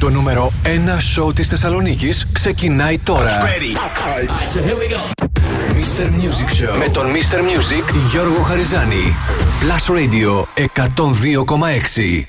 Το νούμερο 1 σοου της Θεσσαλονίκης ξεκινάει τώρα. Ready. Right, so here we go. Mr. Music Show με τον Mr. Music Γιώργο Χαριζάνη. Plus Radio 102,6.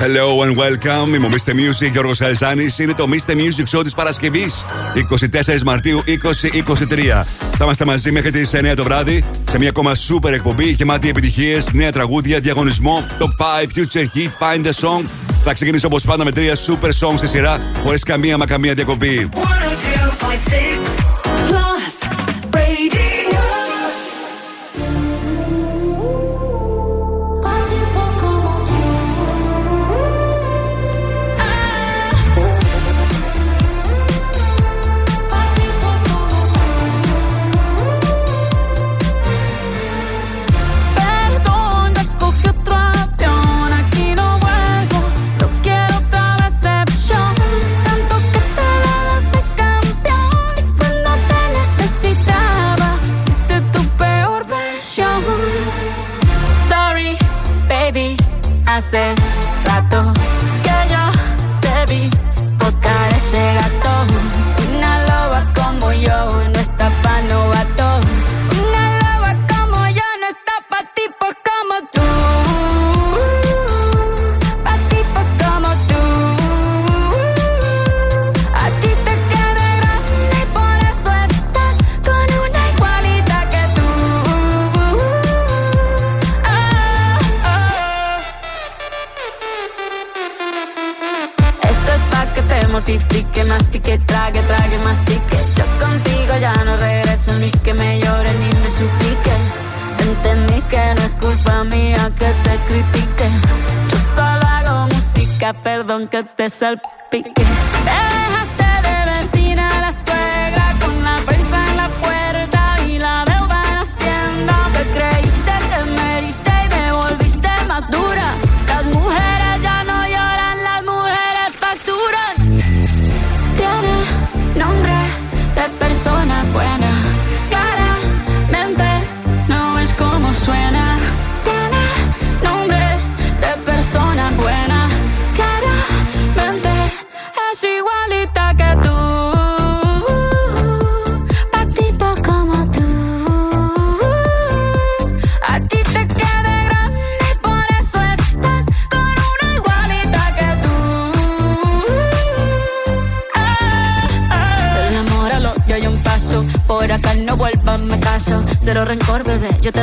Hello and welcome. Είμαι ο Mr. Music Γιώργος Χαριζάνης. Είναι το Mr. Music Show της Παρασκευής 24 Μαρτίου 2023. Θα είμαστε μαζί μέχρι τις 9 το βράδυ σε μια ακόμα super εκπομπή γεμάτη επιτυχίες, νέα τραγούδια, διαγωνισμό, top 5, future hit, find the song. Θα ξεκινήσω όπως πάντα με τρία super songs σε σειρά χωρίς καμία μα καμία διακοπή. 102.6 myself, big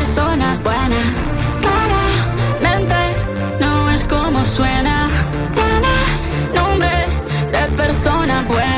persona buena. Claramente no es como suena. Tiene nombre de persona buena.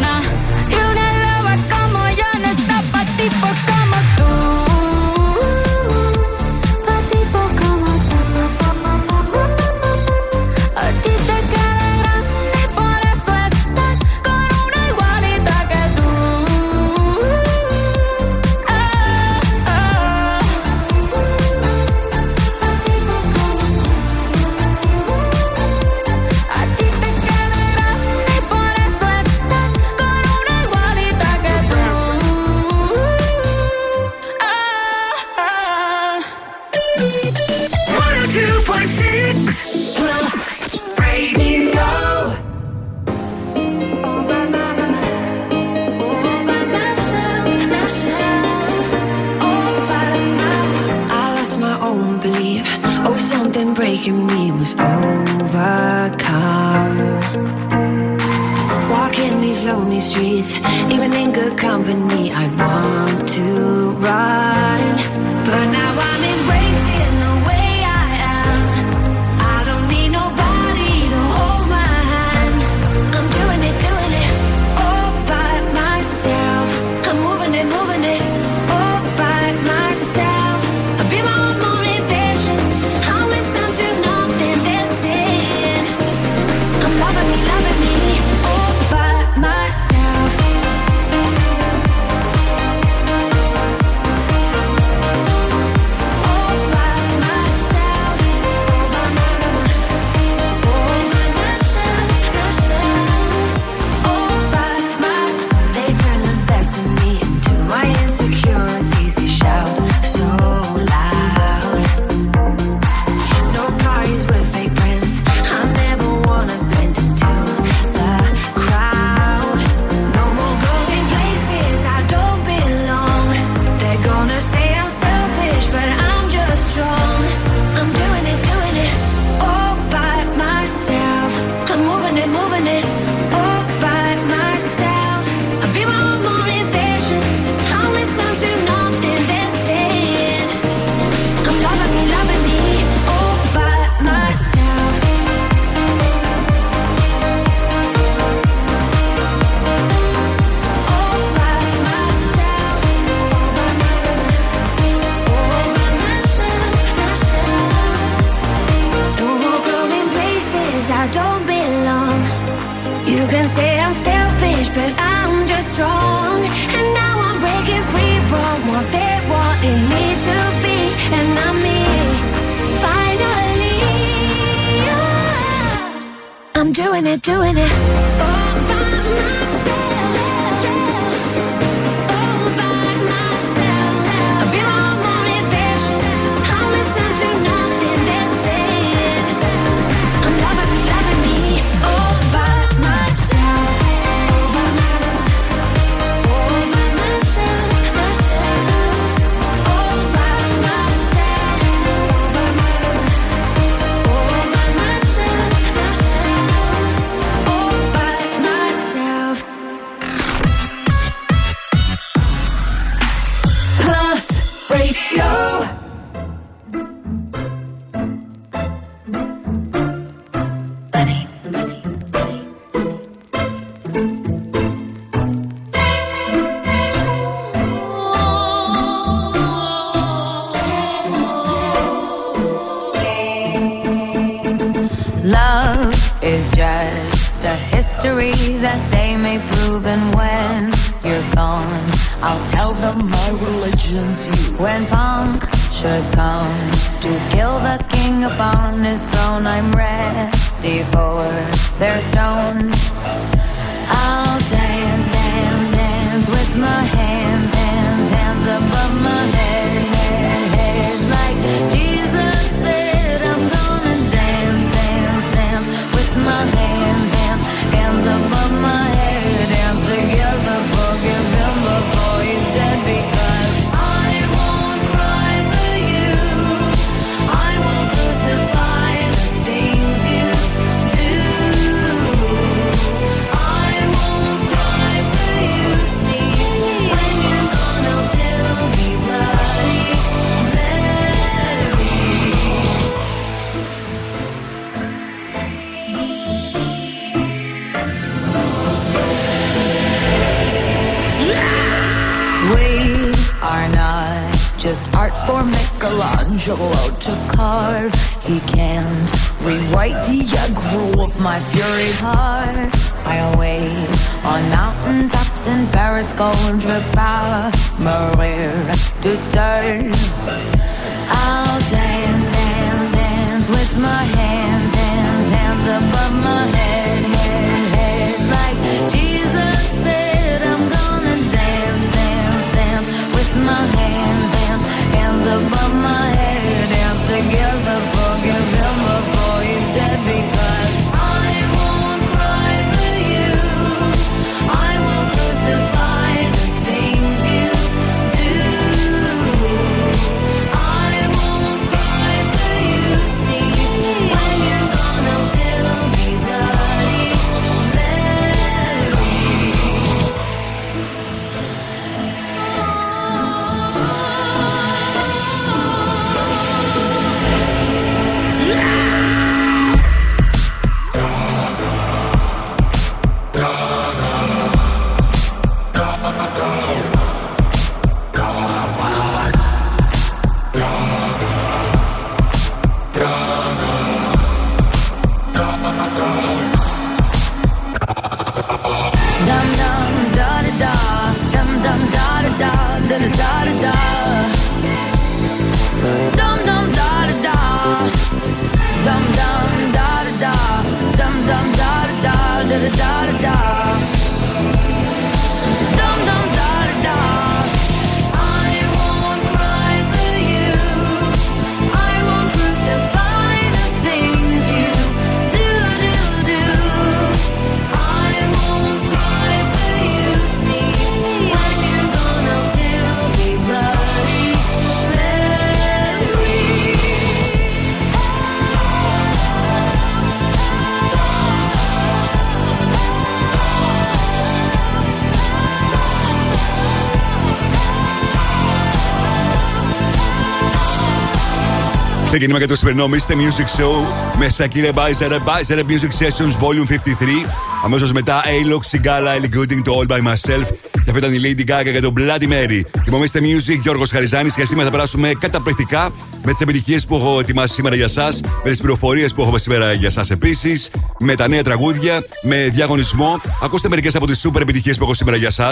Ξεκινήμα για το σημερινό Mr. Music Show με Shakira Bizer, Bizer Music Sessions Volume 53. Αμέσως μετά A-Log, Sigala, Ellie Gooding, το All By Myself Και αυτή ήταν η Lady Gaga για τον Bloody Mary. Θυμόμαστε Music, Γιώργος Χαριζάνης και σήμερα θα περάσουμε καταπληκτικά με τις επιτυχίες που έχω ετοιμάσει σήμερα για εσά, με τις πληροφορίες που έχουμε σήμερα για εσά επίσης, με τα νέα τραγούδια, με διαγωνισμό. Ακούστε μερικές από τις super επιτυχίες που έχω σήμερα για εσά.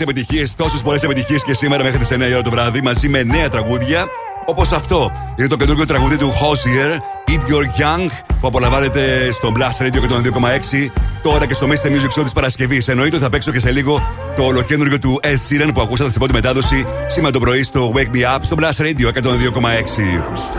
Επιτυχίε, επιτυχίες. Τόσες πολλές επιτυχίες και σήμερα μέχρι τις 9 η ώρα το βράδυ μαζί με νέα τραγούδια. Όπως αυτό. Είναι το καινούργιο τραγουδί του Hosier, Eat Your Young, που απολαμβάνετε στο Blast Radio και τον 2,6 τώρα και στο Mr. Music Show της Παρασκευής. Εννοείται ότι θα παίξω και σε λίγο το ολοκένουργιο του Ed Sheeran που ακούσατε στην πρώτη μετάδοση σήμερα το πρωί στο Wake Me Up στο Blast Radio 102,6.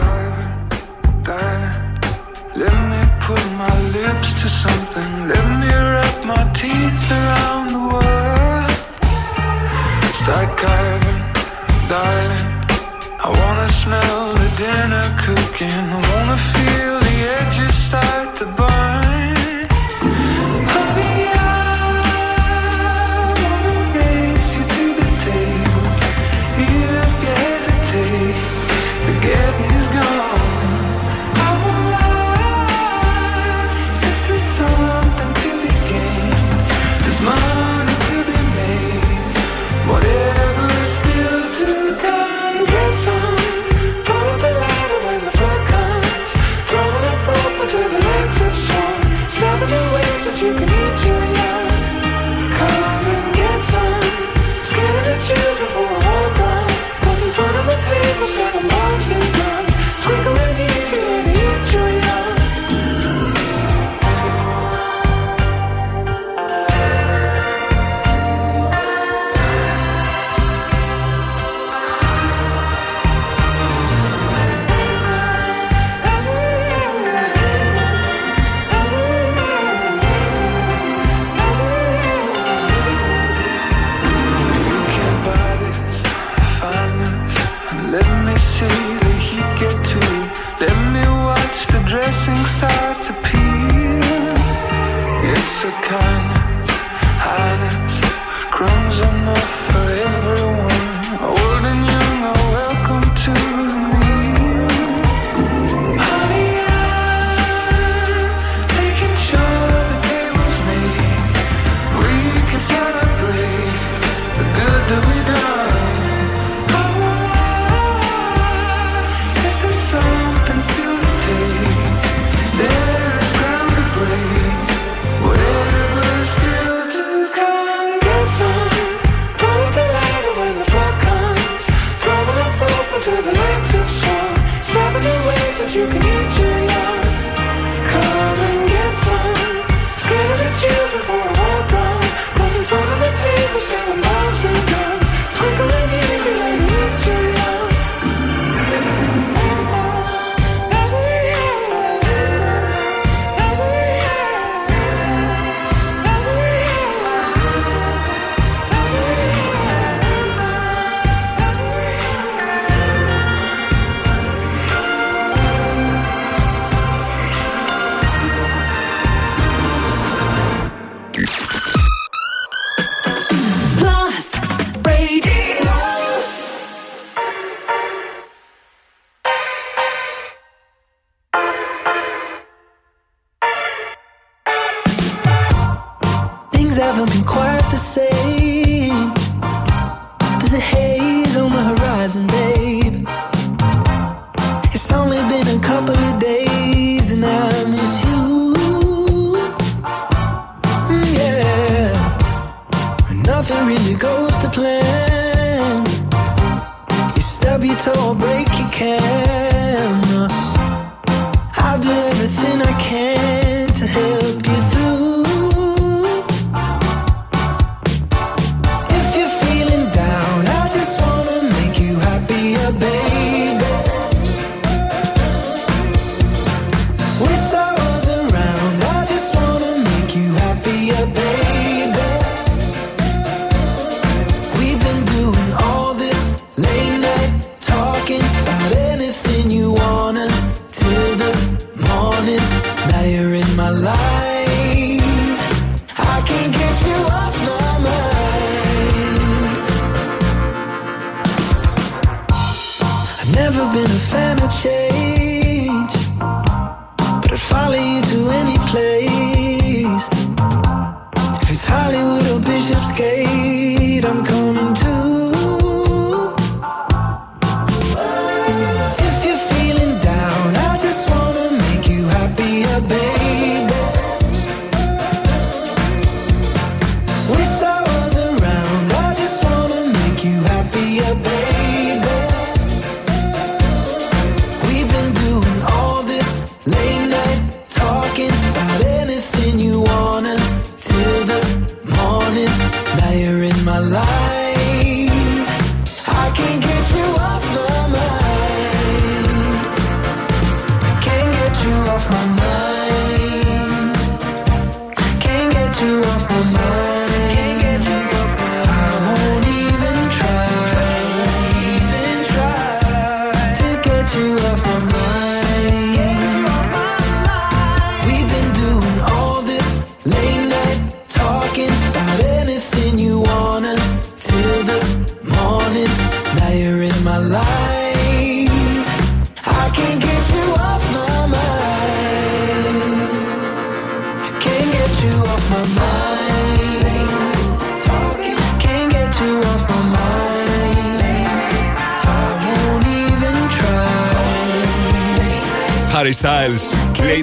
Start carving, darling. I wanna smell the dinner cooking. I wanna feel the edges start to burn.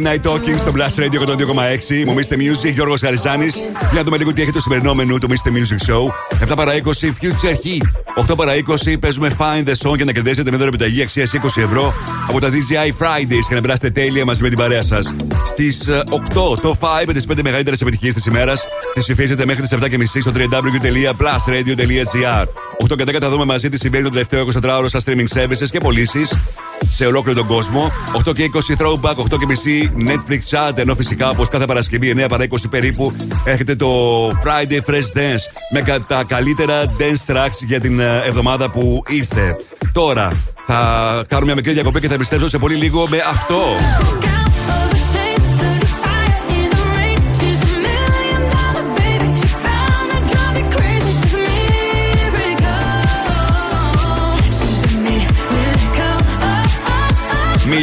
Late Night Talking στο Blast Radio 102,6. Μου Mr. Music, Γιώργος Χαριζάνη. Για να δούμε λίγο τι έχει το σημερινό μενού του Mr. Music Show. 7 παρα 20 Future Heat. 8 παρα 20 παίζουμε Find the Song για να κερδίσετε με δώρο επιταγή αξίας 20 ευρώ από τα DJI Fridays και να περάσετε τέλεια μαζί με την παρέα σας. Στις 8 το 5 με τις 5 μεγαλύτερες επιτυχίες της ημέρας τις ψηφίζετε μέχρι τις 7.30 στο www.plusradio.gr. 8 και 10 θα δούμε μαζί τις συμβαίνει το τελευταίο 24ωρο στα streaming services και πωλήσεις σε ολόκληρο τον κόσμο. 8 και 20 throwback, 8 και μισή Netflix chat. Ενώ φυσικά όπως κάθε Παρασκευή 9 παρά 20 περίπου έρχεται το Friday Fresh Dance με κα- τα καλύτερα dance tracks για την ε, εβδομάδα που ήρθε. Τώρα θα κάνουμε μια μικρή διακοπή και θα επιστρέψω σε πολύ λίγο με αυτό.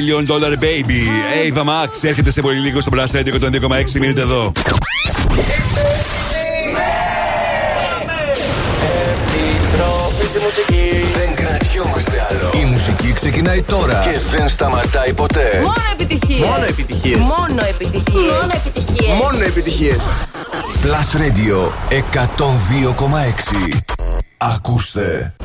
Million Dollar Baby. Ava Max έρχεται σε πολύ λίγο στο Blast Radio 102,6. Μείνετε εδώ. Επιστροφή στη μουσική. Δεν κρατιόμαστε άλλο. Η μουσική ξεκινάει τώρα και δεν σταματάει ποτέ. Μόνο επιτυχίες. Μόνο επιτυχίες. Μόνο επιτυχίες. Μόνο επιτυχίες. Μόνο επιτυχίες. Plus Radio 102,6. Ακούστε.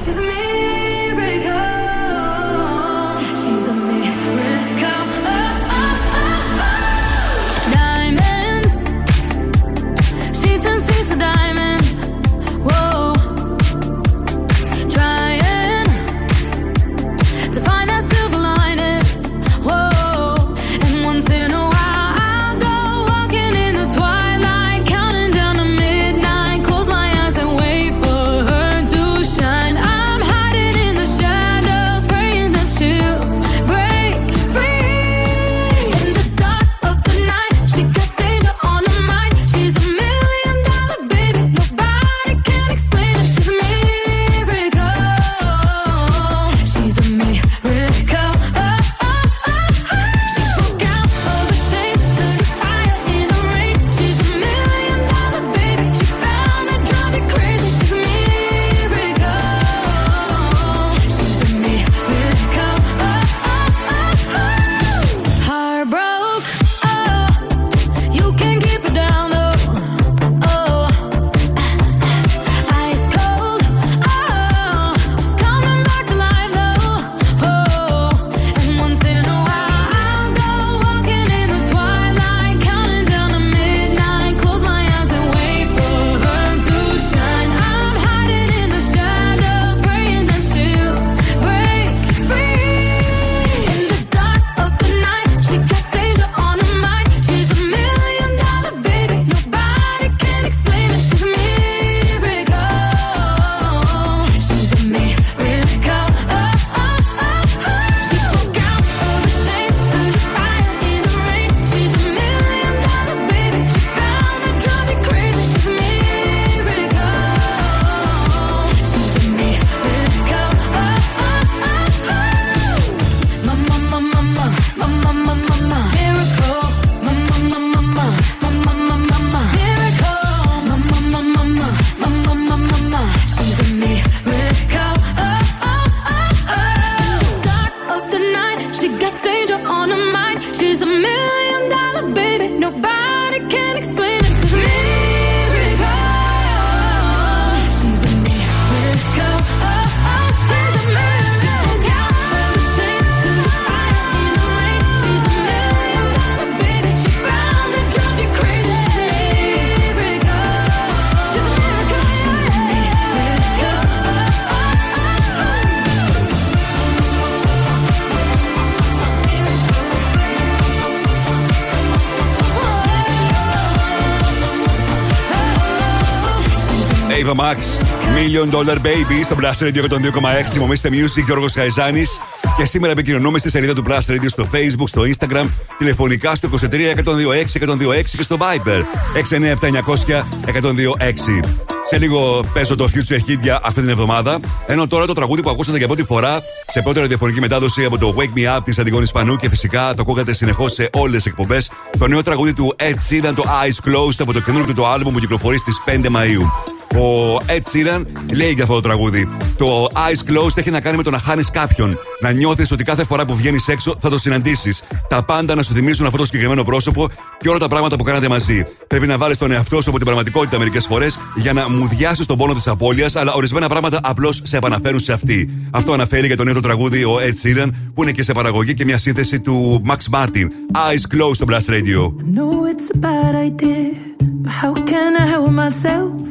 Million Dollar Baby στο Blast Radio 102,6. Μομίστε Music, Γιώργος Καϊζάνη. Και σήμερα επικοινωνούμε στη σελίδα του Blast Radio στο Facebook, στο Instagram, τηλεφωνικά στο 23 126 126 και στο Viber 697 126. Σε λίγο παίζω το Future Hit για αυτή την εβδομάδα. Ενώ τώρα το τραγούδι που ακούσατε για πρώτη φορά σε πρώτη ραδιοφωνική μετάδοση από το Wake Me Up της Αντιγόνης Πανού και φυσικά το ακούγατε συνεχώς σε όλες τις εκπομπές. Το νέο τραγούδι του Ed Sheeran, το Eyes Closed από το καινούργιο του άλμπου που κυκλοφορεί στις 5 Μαου. Ο Ed Sheeran λέει για αυτό το τραγούδι. Το Eyes Closed έχει να κάνει με το να χάνεις κάποιον. Να νιώθεις ότι κάθε φορά που βγαίνεις έξω θα το συναντήσεις. Τα πάντα να σου θυμίζουν αυτό το συγκεκριμένο πρόσωπο και όλα τα πράγματα που κάνατε μαζί. Πρέπει να βάλεις τον εαυτό σου από την πραγματικότητα μερικές φορές για να μουδιάσει τον πόνο της απώλειας, αλλά ορισμένα πράγματα απλώς σε επαναφέρουν σε αυτή. Αυτό αναφέρει για το νέο του τραγούδι ο Ed Sheeran που είναι και σε παραγωγή και μια σύνθεση του Max Martin. Eyes Closed στο Blast Radio. know it's a bad idea, but how can I help myself?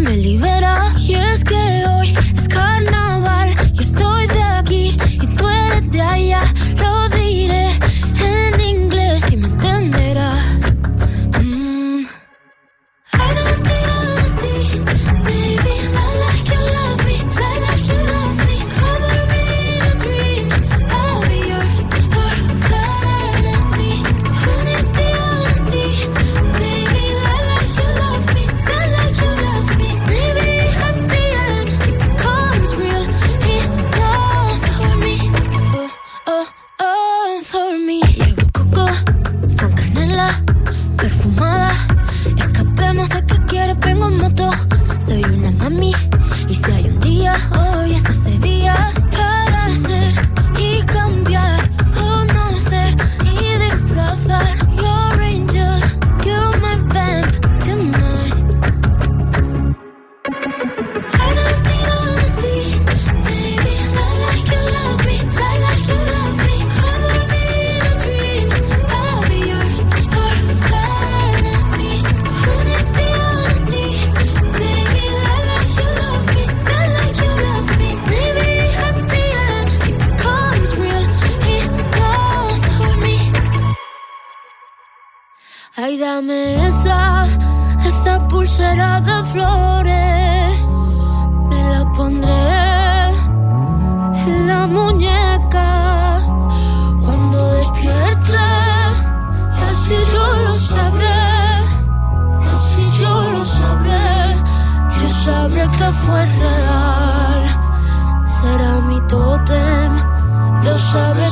me libero de flores me la pondré en la muñeca. Cuando despierte así yo lo sabré así yo lo sabré. Yo sabré que fue real será mi tótem lo sabré.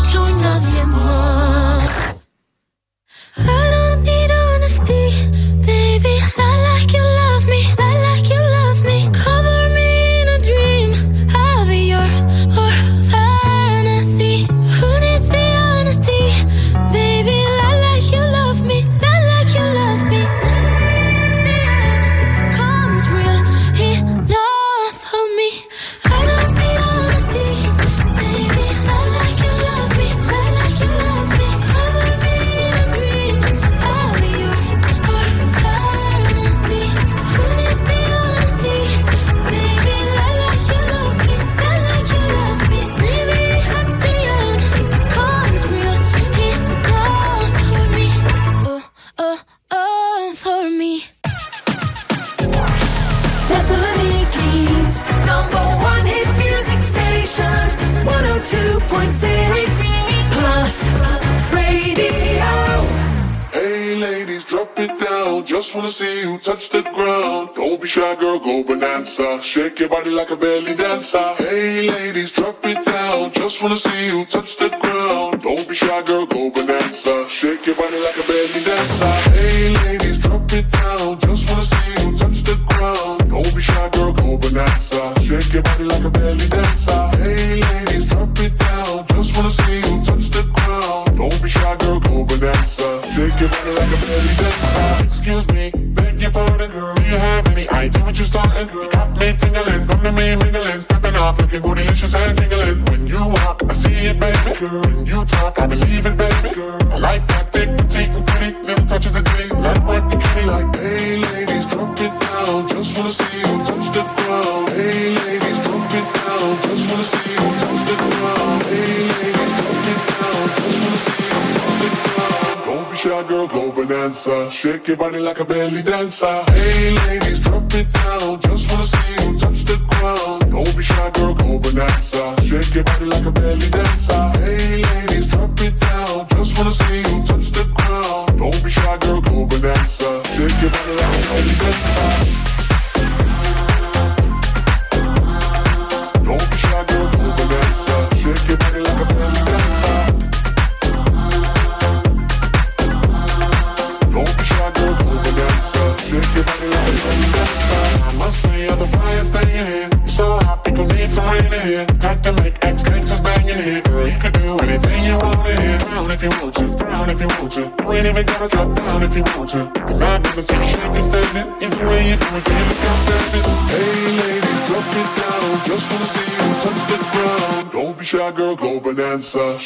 Shake your body like a belly dancer. Hey ladies, drop it down. Just wanna see.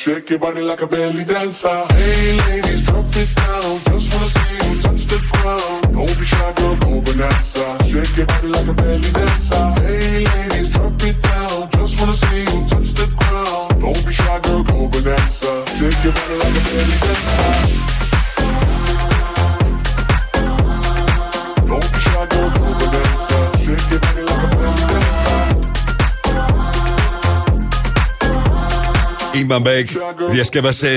Shake your body like a baby. comeback.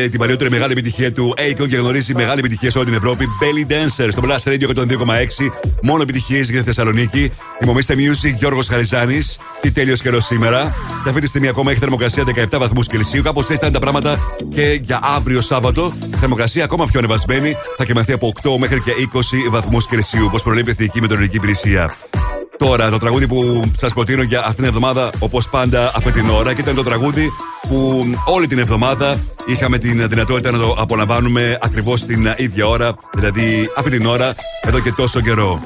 Την παλιότερη μεγάλη επιτυχία του Akon και γνωρίζει μεγάλη επιτυχία σε όλη την Ευρώπη. Belly Dancer στο Blast Radio 102,6. Μόνο επιτυχίες για τη Θεσσαλονίκη. Δημομίστε Music Γιώργος Χαριζάνη. Τι τέλειος καιρός σήμερα. Και αυτή τη στιγμή ακόμα έχει θερμοκρασία 17 βαθμούς Κελσίου. Κάπως έτσι θα είναι τα πράγματα και για αύριο Σάββατο. Η θερμοκρασία ακόμα πιο ανεβασμένη. Θα κοιμαθεί από 8 μέχρι και 20 βαθμούς Κελσίου, όπως προλέπει η Εθνική Μετεωρική Υπηρεσία. Τώρα, το τραγούδι που σας προτείνω για αυτήν την εβδομάδα, όπως πάντα αυτή την ώρα, και ήταν το τραγούδι που όλη την εβδομάδα είχαμε την δυνατότητα να το απολαμβάνουμε ακριβώς την ίδια ώρα, δηλαδή αυτή την ώρα, εδώ και τόσο καιρό.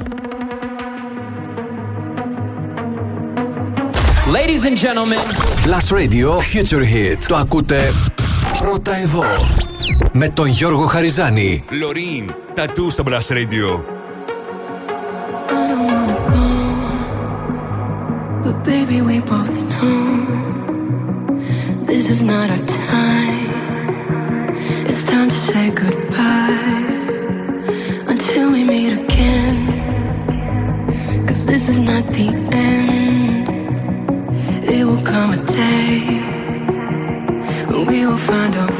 Ladies and gentlemen, Last Radio Future Hit. Το ακούτε πρώτα εδώ. Με τον Γιώργο Χαριζάνη. Λωρίν, τατού στο Blast Radio. is not our time. It's time to say goodbye until we meet again. Cause this is not the end. It will come a day when we will find a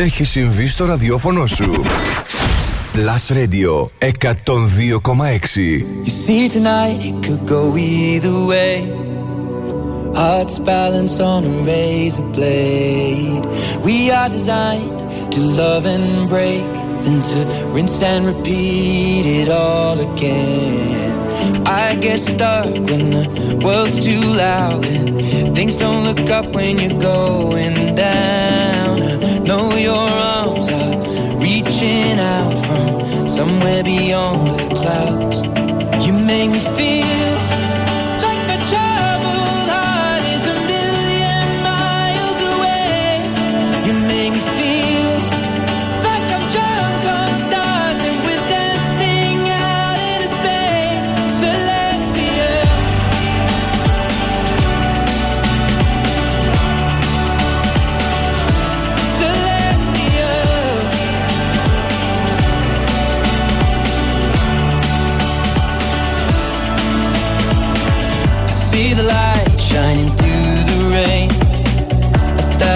έχει συμβεί στο ραδιόφωνο σου. Last Radio 102,6 You see tonight it could go either way Hearts balanced on a razor blade We are designed to love and break Then to rinse and repeat it all again I get stuck when the world's too loud and things don't look up when you're going down. know your arms are reaching out from somewhere beyond the clouds. You make me feel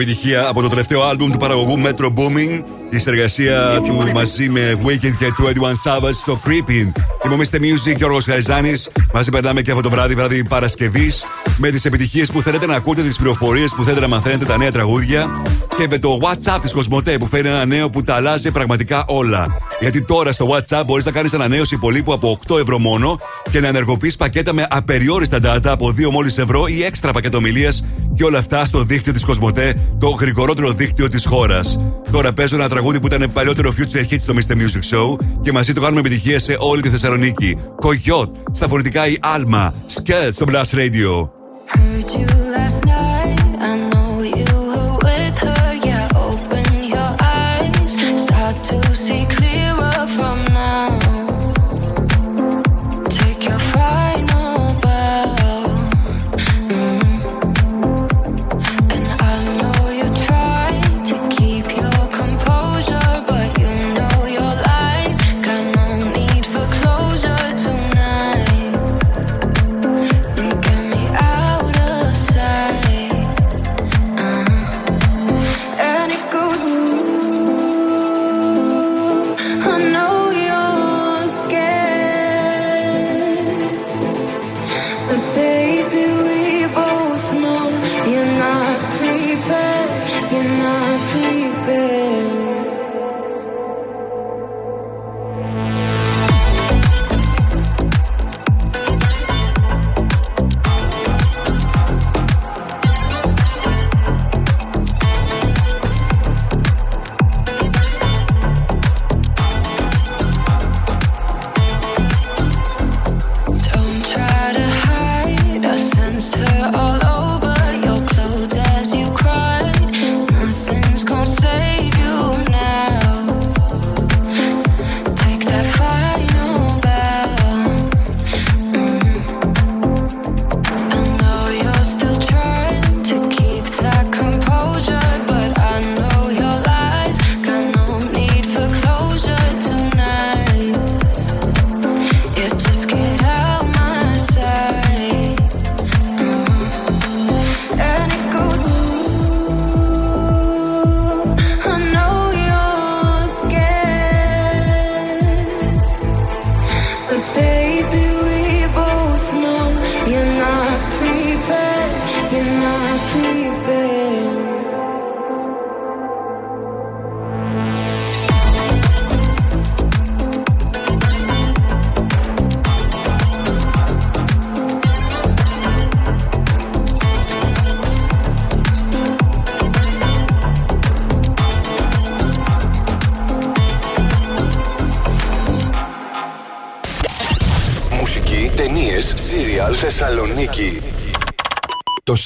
επιτυχία από το τελευταίο άλμπουμ του παραγωγού Metro Booming. Η συνεργασία του μαζί με Wicked και του Edwin Savage στο Creeping. Θυμόμαστε Music και ο Μαζί περνάμε και αυτό το βράδυ, βράδυ Παρασκευής. Με τις επιτυχίες που θέλετε να ακούτε, τις πληροφορίες που θέλετε να μαθαίνετε, τα νέα τραγούδια και με το WhatsApp της Κοσμοτέ που φέρνει ένα νέο που τα αλλάζει πραγματικά όλα. Γιατί τώρα στο WhatsApp μπορείς να κάνεις ανανέωση υπολείπου από 8 ευρώ μόνο και να ενεργοποιείς πακέτα με απεριόριστα data από 2 μόλις ευρώ ή έξτρα πακετομιλία και όλα αυτά στο δίκτυο της Κοσμοτέ, το γρηγορότερο δίκτυο της χώρας. Τώρα παίζω ένα τραγούδι που ήταν παλιότερο future hit στο Mr. Music Show και μαζί το κάνουμε επιτυχία σε όλη τη Θεσσαλονίκη. Κογιότ, στα φορητικά η Άλμα, Σκέτ στο Blast Radio.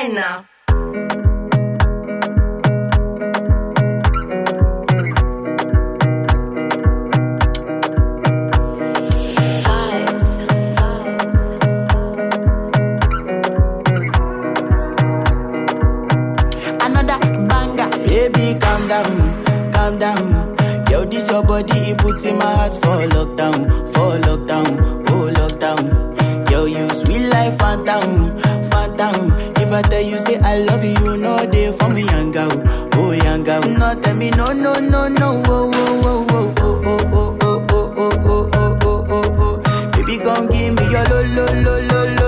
ένα. another banger. Baby, calm down, calm down. Yo, this your body, it puts in my heart for lockdown, for lockdown, oh lockdown. Tell you say I love you, no they for me, young girl, oh young girl. No, tell me no, no, no, no, oh, oh, oh, oh, oh, oh, oh, oh, oh, oh, oh, oh, oh, oh, oh. Baby, come give me your lo, lo, lo, lo, lo,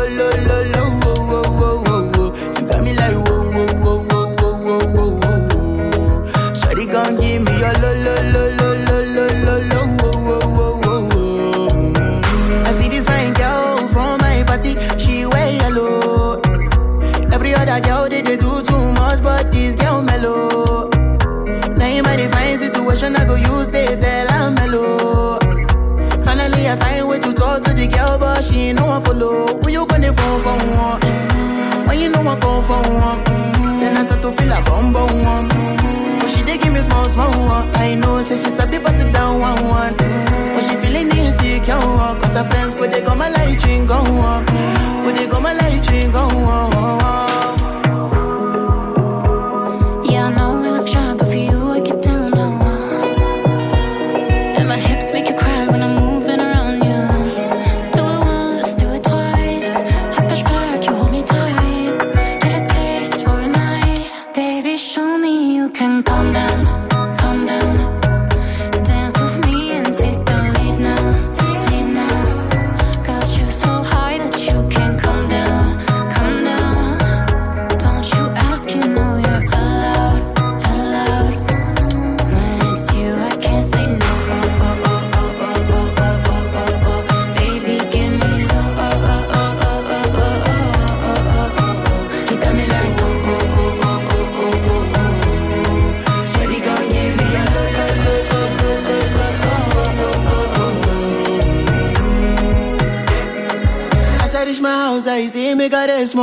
I one, then I start to feel a bum bum one. Mm. But she dey give me small small one. I know, say she sabi pass it down one one. Mm. But she feeling insecure, cause her friends go they go my light ring go on. Go they go my light ring go on. that is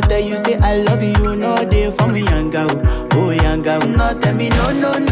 tell you say I love you, know they for me, young girl, oh young girl. No, tell me no, no, no, no,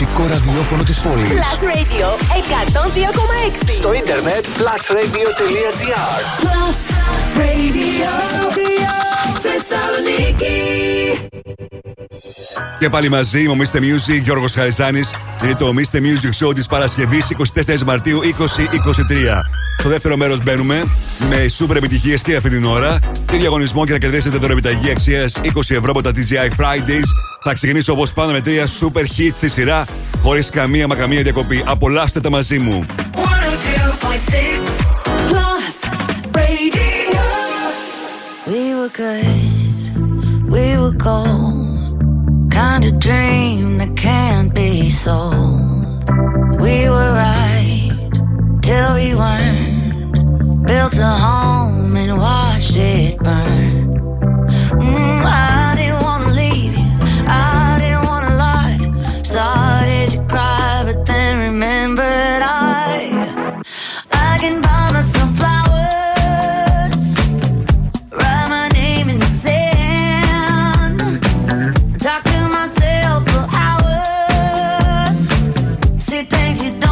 μουσικό ραδιόφωνο της πόλης. Plus Radio 102,6. Στο ίντερνετ plusradio.gr Plus Radio, και πάλι μαζί, ο Mr. Music, Γιώργος Χαριζάνης. Είναι το Mr. Music Show της Παρασκευής, 24 Μαρτίου 2023. Στο δεύτερο μέρος μπαίνουμε με σούπερ επιτυχίες και αυτή την ώρα. Και διαγωνισμό για να κερδίσετε τώρα επιταγή αξίας 20 ευρώ από τα TGI Fridays θα ξεκινήσω όπω πάντα με τρία super hits στη σειρά, χωρί καμία μα καμία διακοπή. Απολαύστε τα μαζί μου. We were good, we were gold. Kind of dream that can't be sold. We were right till we weren't. Built a home and watched it burn. days you don't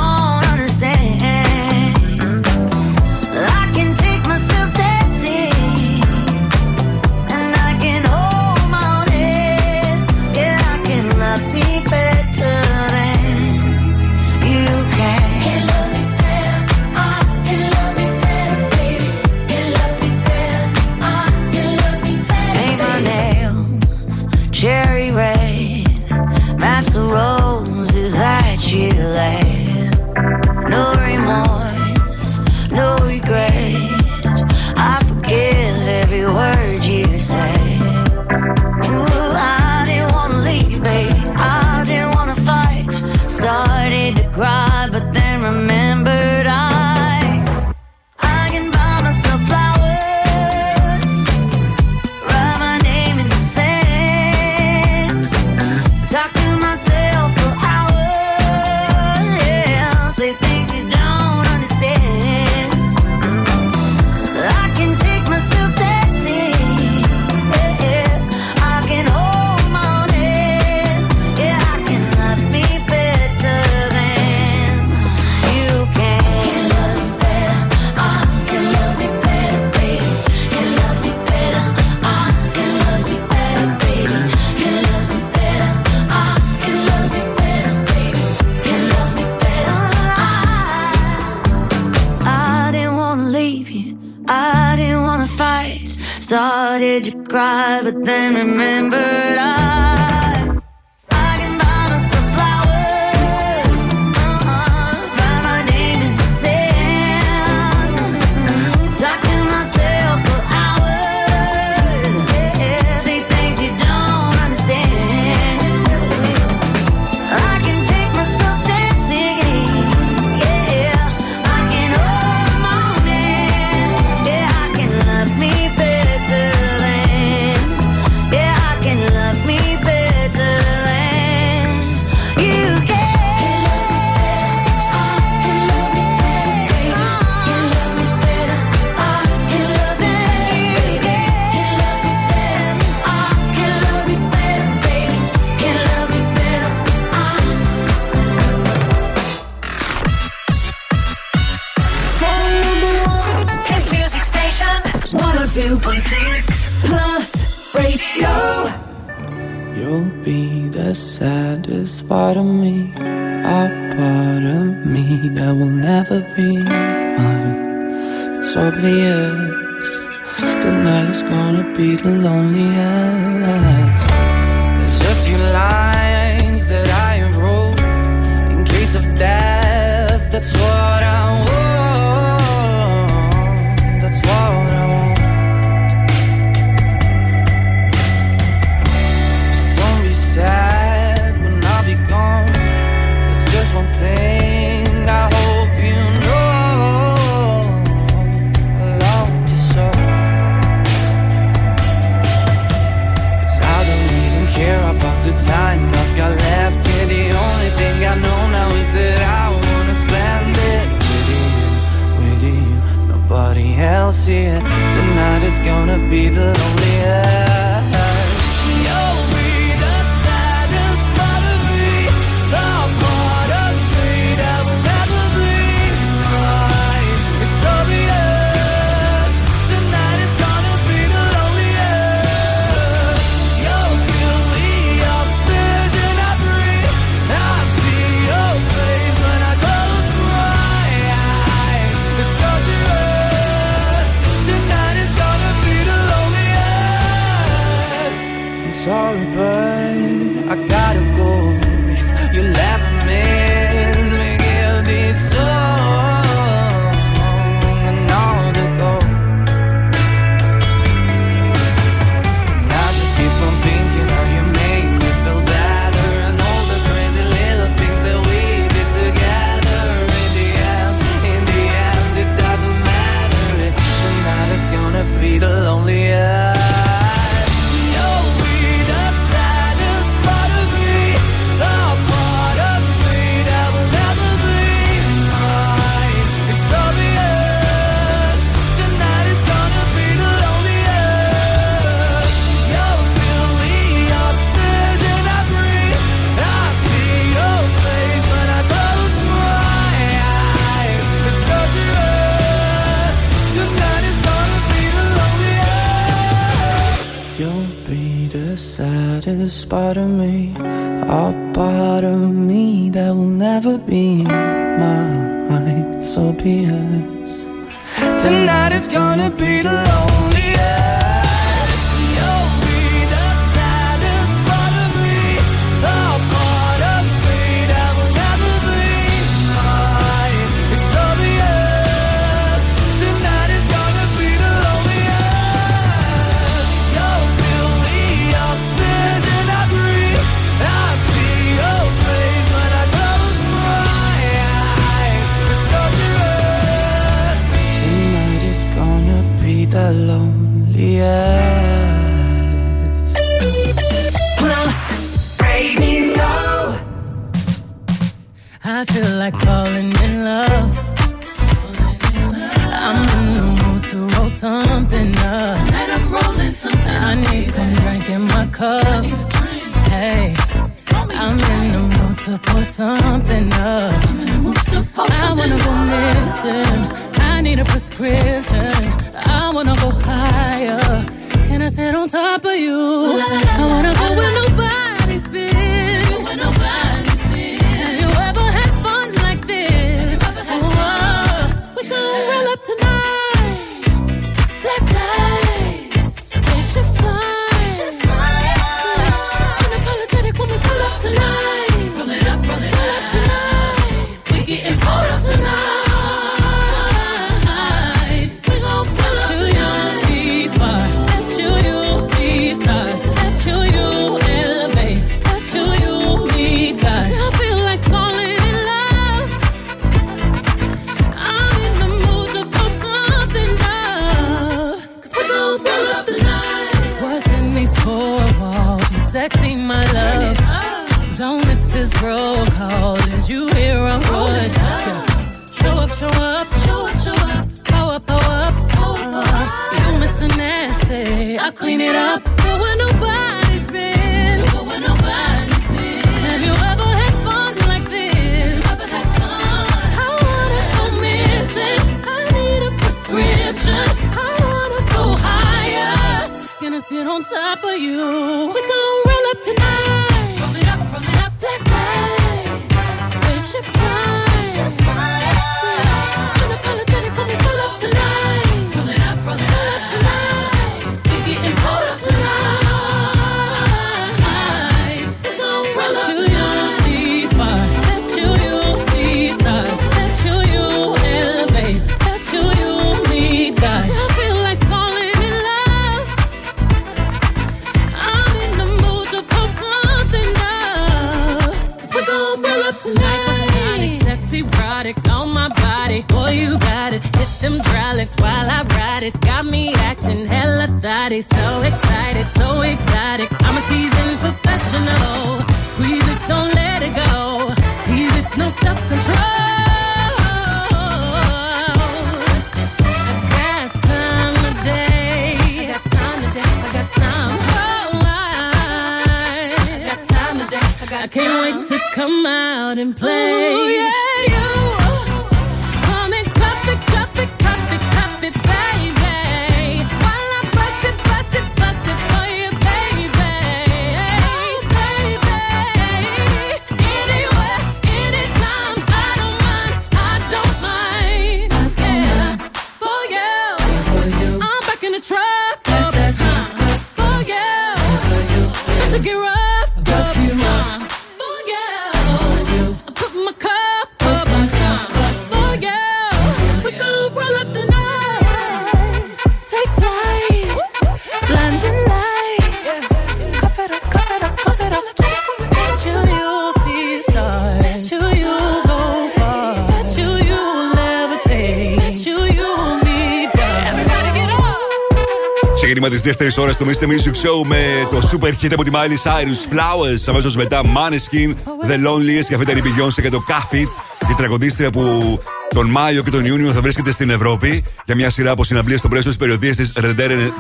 απόγευμα της δεύτερης ώρας του Mr. Music Show με το super hit από τη Miley Cyrus Flowers. Αμέσως μετά Maneskin, The Loneliest και αυτή ήταν και το Καφιτ, η τραγουδίστρια που τον Μάιο και τον Ιούνιο θα βρίσκεται στην Ευρώπη για μια σειρά από συναμπλίε στο πλαίσιο της περιοδίας της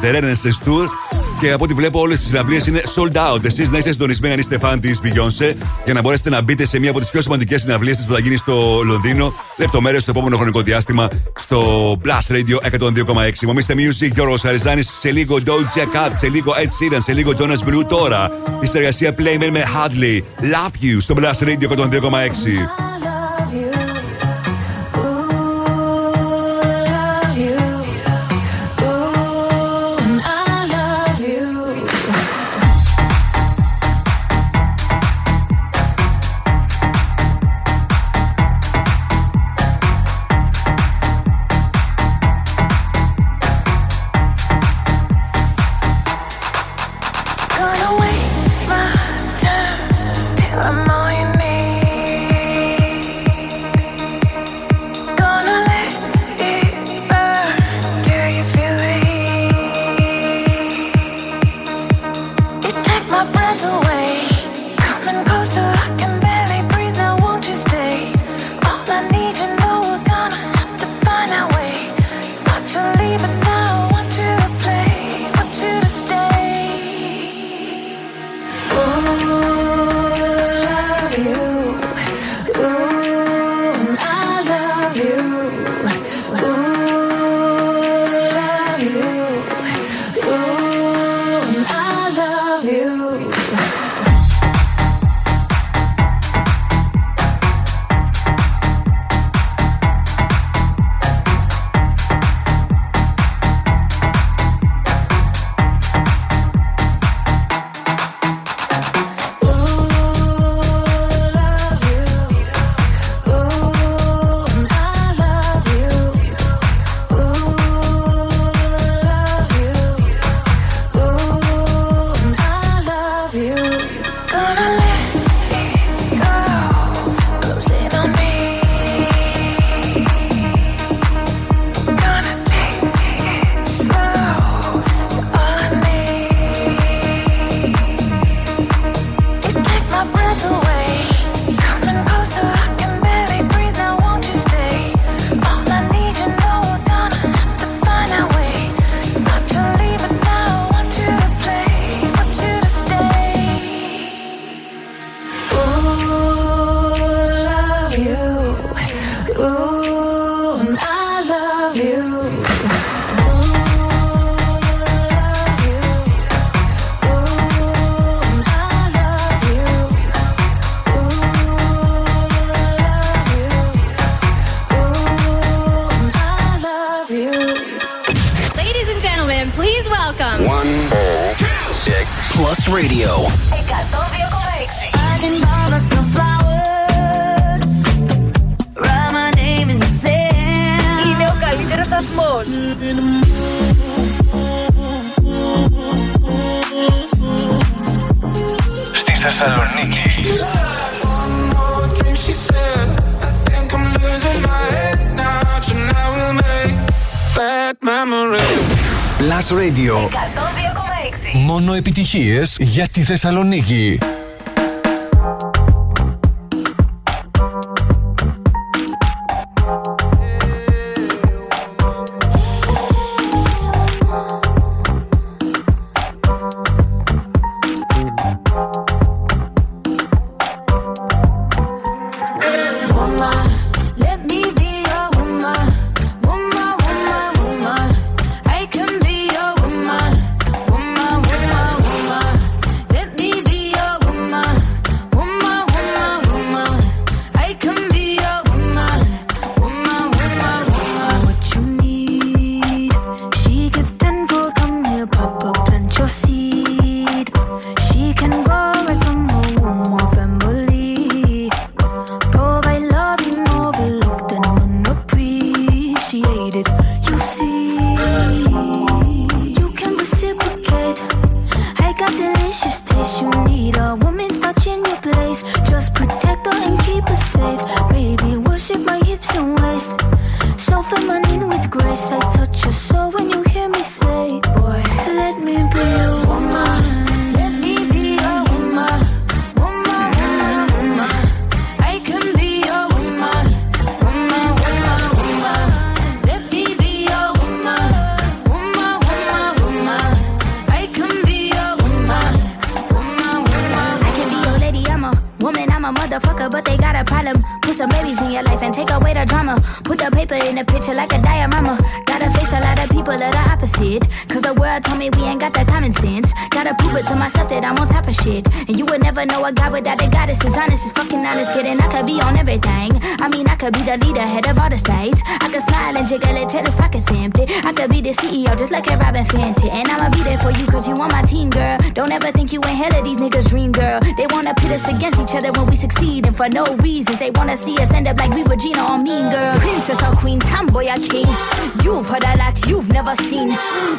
Rennes Tour και από ό,τι βλέπω, όλες τις συναυλίε είναι sold out. Εσείς να είστε συντονισμένοι αν είστε φαν της Beyoncé για να μπορέσετε να μπείτε σε μία από τις πιο σημαντικές συναυλίε της που θα γίνει στο Λονδίνο. Λεπτομέρειες στο επόμενο χρονικό διάστημα στο Blast Radio 102,6. Μομίστε Music, Γιώργος Αριζάνης, σε λίγο Doja Cat, σε λίγο Ed Sheeran, σε λίγο Jonas Blue τώρα. Η συνεργασία Playmate με Hadley. Love you στο Blast Radio 102,6. Θεσσαλονίκη. Know a guy without a goddess is honest, is fucking honest. Kidding, I could be on everything. I mean, I could be the leader, head of all the states. I could smile and jiggle it till his pockets empty. I could be the CEO, just like a Robin Fenty. And I'ma be there for you cause you on my team, girl. Don't ever think you ain't hell of these niggas' dream, girl. They wanna pit us against each other when we succeed. And for no reasons, they wanna see us end up like we were Gina or Mean Girl. Princess or Queen, tomboy or king. You've heard a lot you've never seen.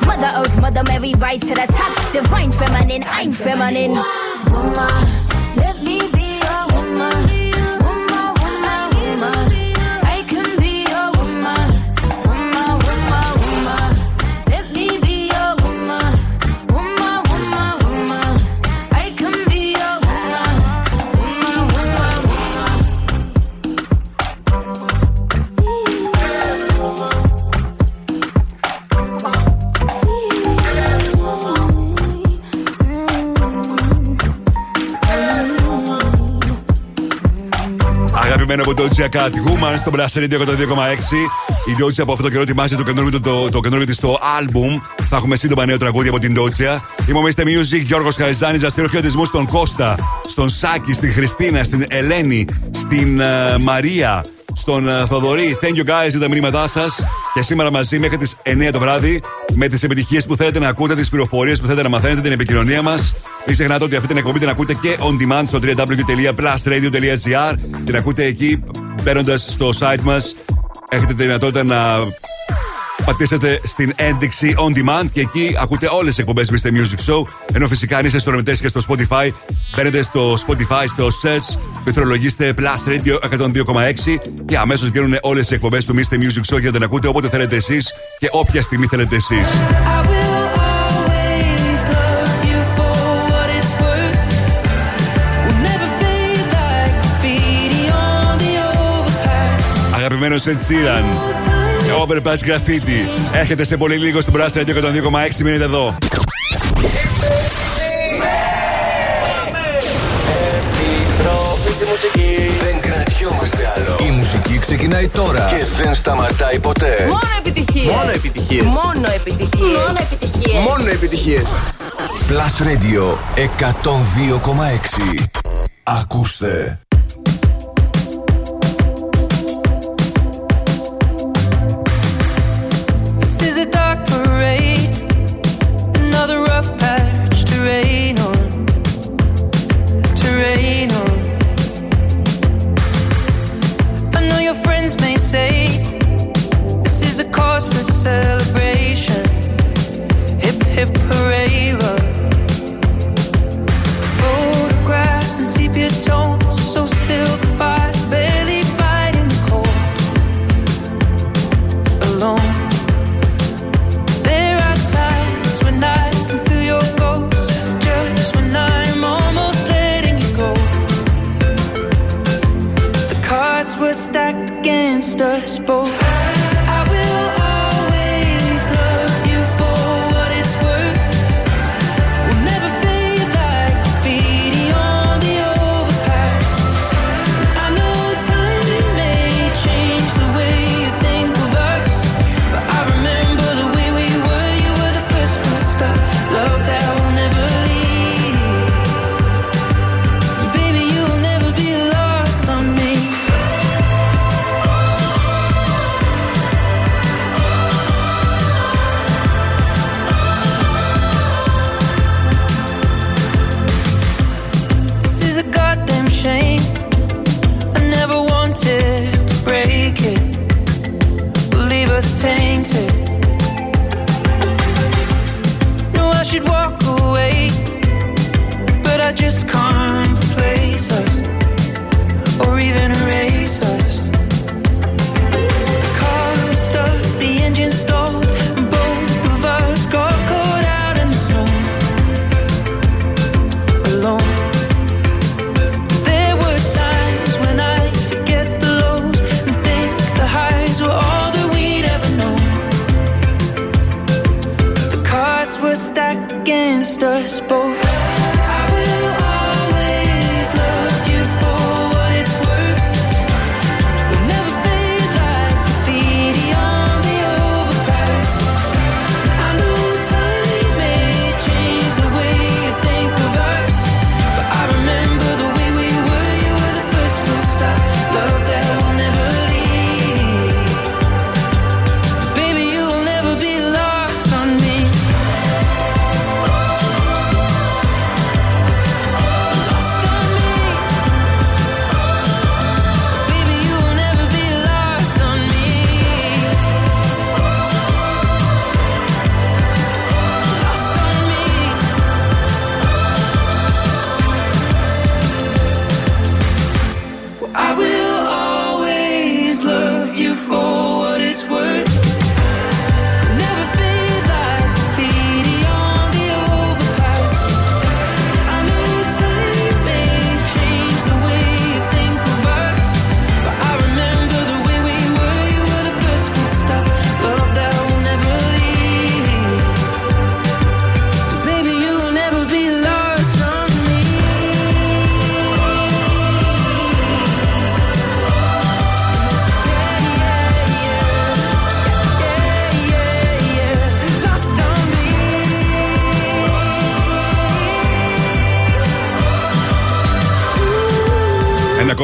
Mother Earth, Mother Mary, rise to the top. Divine feminine, I'm feminine. Woman, Αγαπημένο από το Jack Cat Woman στο Blast Radio 102,6. Η Doja από αυτό το καιρό ετοιμάζει το καινούργιο, το, το καινούργιο της στο album. Θα έχουμε σύντομα νέο τραγούδι από την Doja. Είμαι ο Mr. Music, Γιώργος Χαριζάνης. Να στείλω χαιρετισμούς στον Κώστα, στον Σάκη, στην Χριστίνα, στην Ελένη, στην ε, Μαρία, στον ε, Θοδωρή. Thank you guys για τα μηνύματά σας. Και σήμερα μαζί μέχρι τις 9 το βράδυ με τις επιτυχίες που θέλετε να ακούτε, τις πληροφορίες που θέλετε να μαθαίνετε, την επικοινωνία μας. Μην ξεχνάτε ότι αυτή την εκπομπή την ακούτε και on demand στο www.plusradio.gr. Την ακούτε εκεί μπαίνοντας στο site μας. Έχετε τη δυνατότητα να πατήσετε στην ένδειξη on demand και εκεί ακούτε όλες τις εκπομπές Mr. Music Show. Ενώ φυσικά αν είστε στο Ρεμετέ και στο Spotify, μπαίνετε στο Spotify, στο search, πληκτρολογήστε Plus Radio 102,6 και αμέσως βγαίνουν όλες οι εκπομπές του Mr. Music Show για να την ακούτε όποτε θέλετε εσείς και όποια στιγμή θέλετε εσείς. Αγαπημένο Ed Sheeran. Overpass Graffiti. Έρχεται σε πολύ λίγο στην Blast Radio 102,6. Μείνετε εδώ. Επιστροφή στη μουσική. Δεν κρατιόμαστε άλλο. Η μουσική ξεκινάει τώρα και δεν σταματάει ποτέ. Μόνο επιτυχίες. Μόνο επιτυχίες. Μόνο επιτυχίες. Μόνο επιτυχίες. Μόνο επιτυχίες. Plus Radio 102,6. Ακούστε.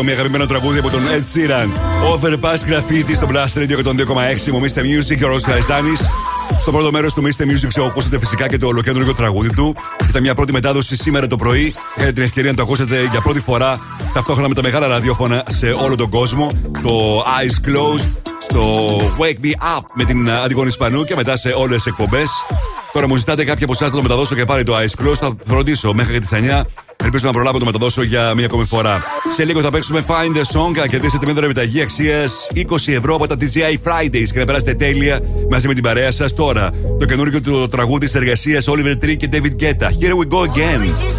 ακόμη αγαπημένο τραγούδι από τον Ed Sheeran. Overpass Graffiti στο Blast Radio 102,6. Μου Mr. Music και ο Ρώση Στο πρώτο μέρος του Mr. Music Show ακούσατε φυσικά και το ολοκέντρο τραγούδι του. Ήταν μια πρώτη μετάδοση σήμερα το πρωί. Έχετε την ευκαιρία να το ακούσετε για πρώτη φορά ταυτόχρονα με τα μεγάλα ραδιόφωνα σε όλο τον κόσμο. Το Eyes Closed, στο Wake Me Up με την Αντιγόνη Ισπανού και μετά σε όλες τις εκπομπές. Τώρα μου ζητάτε κάποια από εσάς να το μεταδώσω και πάλι το Ice Close. Θα φροντίσω μέχρι και τις 9. Ελπίζω να προλάβω να το μεταδώσω για μία ακόμη φορά. Σε λίγο θα παίξουμε Find the Song και θα κερδίσετε μια επιταγή αξίας 20 ευρώ από τα DJI Fridays και να περάσετε τέλεια μαζί με την παρέα σας τώρα. Το καινούργιο του τραγούδι της εργασίας Oliver Tree και David Guetta. Here we go again.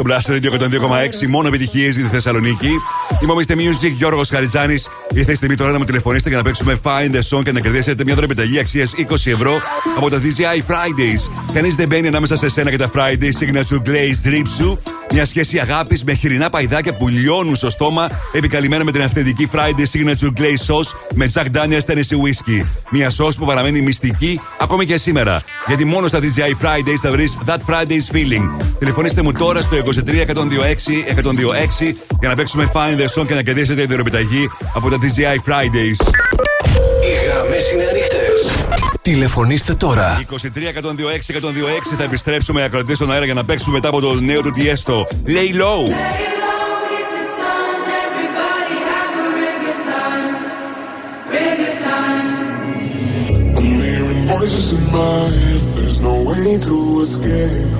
στο Blast Radio 102,6. Μόνο επιτυχίες για τη Θεσσαλονίκη. Είμαι ο Mr. Music, Γιώργος Χαριτζάνης. Ήρθε η στιγμή τώρα να μου τηλεφωνήσετε και να παίξουμε Find the Song και να κερδίσετε μια δωρεπιταγή αξίας 20 ευρώ από τα DJI Fridays. Κανείς δεν μπαίνει ανάμεσα σε σένα και τα Fridays, Signature Glaze, Drip σου. Μια σχέση αγάπης με χοιρινά παϊδάκια που λιώνουν στο στόμα, επικαλυμμένα με την αυθεντική Friday Signature Glaze Sauce με Jack Daniels Tennessee Whiskey. Μια sauce που παραμένει μυστική ακόμη και σήμερα. Γιατί μόνο στα DJI Fridays θα βρεις That Friday's Feeling. Τηλεφωνήστε μου τώρα στο 23 126 για να παίξουμε Find the Song και να κερδίσετε ιδεοροπιταγή από τα DJI Fridays. Οι γραμμές είναι ανοιχτές. Τηλεφωνήστε τώρα. 23 126 θα επιστρέψουμε ακροατές στον αέρα για να παίξουμε μετά από το νέο του Τιέστο. Lay low. Voices in my head, there's no way to escape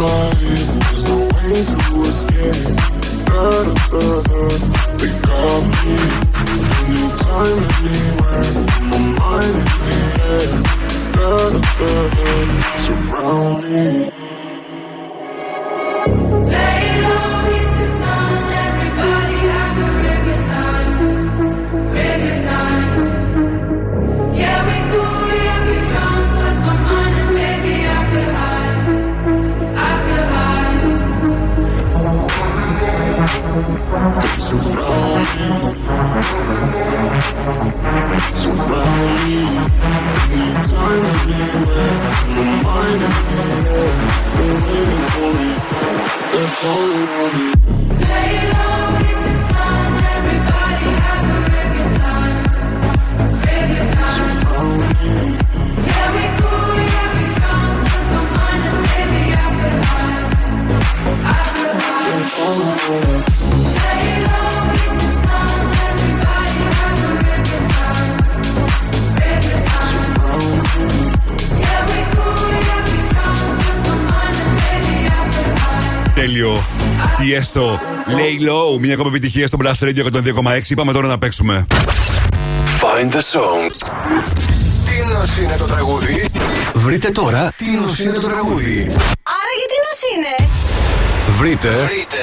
goodbye. There's no way to escape. Τι έστω. Lay low. Μια ακόμα επιτυχία στο Blast Radio 102,6. Πάμε τώρα να παίξουμε. Find the song. Τι νος είναι το τραγούδι; Βρείτε τώρα τι νος είναι το τραγούδι. Άρα γιατί νος είναι; Βρείτε. Βρείτε.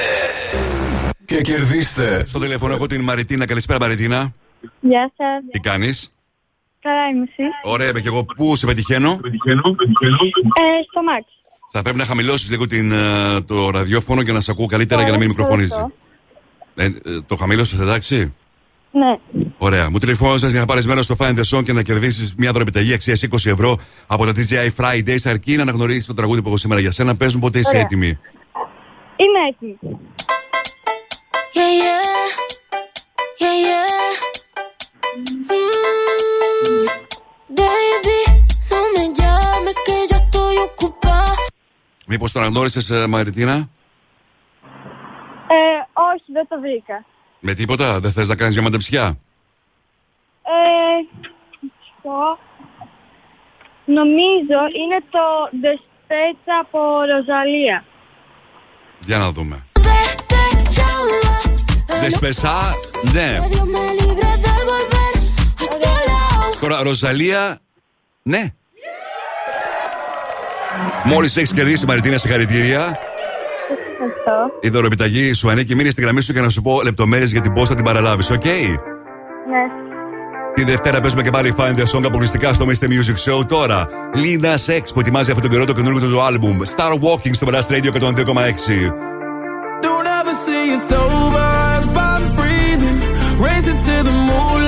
Και κερδίστε. Στο τηλέφωνο έχω την Μαριτίνα. Καλησπέρα, Μαριτίνα. Γεια σας. Τι κάνεις; Καλά είμαι εσύ. Ωραία, είμαι και εγώ. Πού σε πετυχαίνω; Ε, στο Max. Θα πρέπει να χαμηλώσεις λίγο την, ε, το ραδιόφωνο και να σε ακούω καλύτερα για να μην μικροφωνίζει. Ε, ε, το χαμήλωσε, εντάξει; Ναι. Ωραία. Μου τηλεφώνησες για να πάρεις μέρος στο Find the Song και να κερδίσεις μια δωρεπιταγή αξίας 20 ευρώ από τα DJI Fridays. Αρκεί να αναγνωρίσεις το τραγούδι που έχω σήμερα για σένα. Παίζουν πότε είσαι Ωραία. έτοιμη. Είμαι έτοιμη. Yeah, yeah, yeah, yeah. Mm, baby, Μήπως το αναγνώρισε, Μαριτίνα; Ε, όχι, δεν το βρήκα. Με τίποτα, δεν θες να κάνεις μια μαντεψιά; Ε, το... Νομίζω είναι το Despecha από Ροζαλία. Για να δούμε. Δεσπεσά, ναι. Dios me libre de volver a este lado. Τώρα, Ροζαλία, ναι. Μόλις έχεις κερδίσει, Μαριτίνα, συγχαρητήρια. Ευχαριστώ. Η δωρεπιταγή σου ανήκει. Μείνει στη γραμμή σου και να σου πω λεπτομέρειες για την πώς θα την παραλάβεις, οκ; Ναι. Τη Δευτέρα παίζουμε και πάλι Find the Song αποκλειστικά στο Mr. Music Show. Τώρα, Lina Sex που ετοιμάζει αυτόν τον καιρό το καινούργιο του album Star Walkin' στο Blast Radio 102,6. Don't ever say it's over if I'm breathing. Racing to the moonlight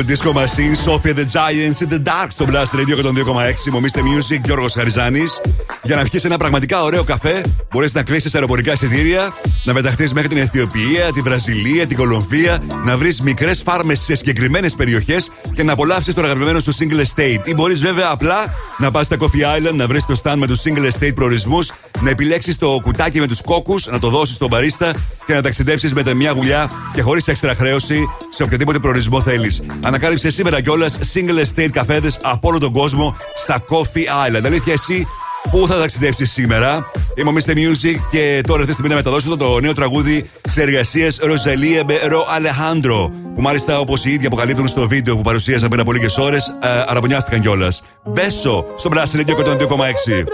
Purple Disco Machine, Sophia the Giants in the Dark στο Blast Radio 102,6. Μομίστε Music, Γιώργος Χαριζάνης. Για να πιεις ένα πραγματικά ωραίο καφέ, μπορείς να κλείσεις αεροπορικά εισιτήρια, να μεταχθεί μέχρι την Αιθιοπία, τη Βραζιλία, την Κολομβία, να βρεις μικρές φάρμες σε συγκεκριμένες περιοχές και να απολαύσεις το αγαπημένο σου single estate. Ή μπορείς βέβαια απλά να πας στα Coffee Island, να βρεις το stand με τους single estate προορισμούς, να επιλέξεις το κουτάκι με τους κόκκους, να το δώσεις στον παρίστα και να ταξιδέψεις με μια γουλιά και χωρίς έξτρα χρέωση σε οποιοδήποτε προορισμό θέλεις. Ανακάλυψε σήμερα κιόλας single estate καφέδες από όλο τον κόσμο στα Coffee Island. Αλήθεια, εσύ Πού θα ταξιδέψεις σήμερα, Είμαι ο Mr. Music και τώρα αυτή τη στιγμή να μεταδώσω το νέο τραγούδι σε εργασίε Ροζαλία Μπερο Αλεχάνδρο. Που μάλιστα όπως οι ίδιοι αποκαλύπτουν στο βίντεο που παρουσίασα πριν από λίγες ώρες, ε, αραβωνιάστηκαν κιόλας. Μπέσο στο Blast Radio 102,6.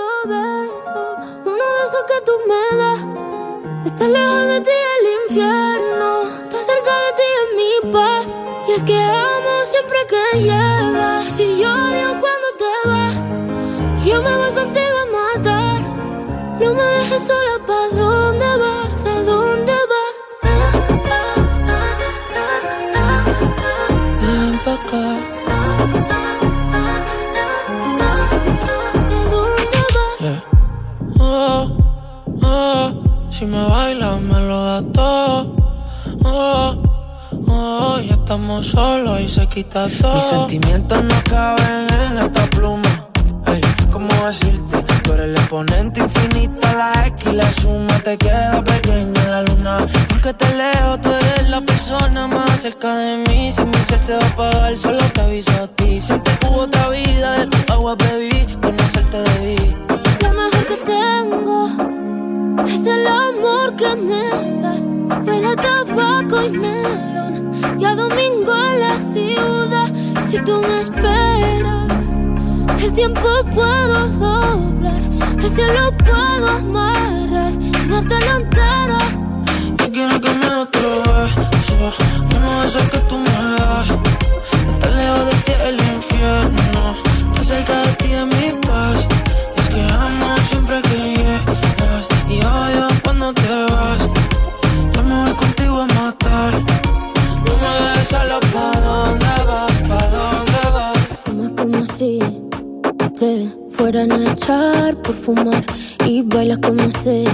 Quita todo. Mis sentimientos no caben en esta pluma. Ey, ¿cómo decirte? Tú eres el exponente infinito, la X y la suma te queda pequeña en la luna. Porque te leo, tú eres persona más cerca de mí. Si mi ser se va a apagar, solo te aviso a ti. Siempre que hubo otra vida, de tu agua bebí, conocerte debí. Lo mejor que tengo es el amor que me. Huele a tabaco y melón. Y a domingo en la ciudad. Si tú me esperas, el tiempo puedo doblar. El cielo puedo amarrar y darte la entera. Yo quiero que me des otro beso. Uno de esos que tú me das. Estar lejos de ti el infierno. Estar cerca de ti es mi te fueran a echar por fumar. Y bailas como sé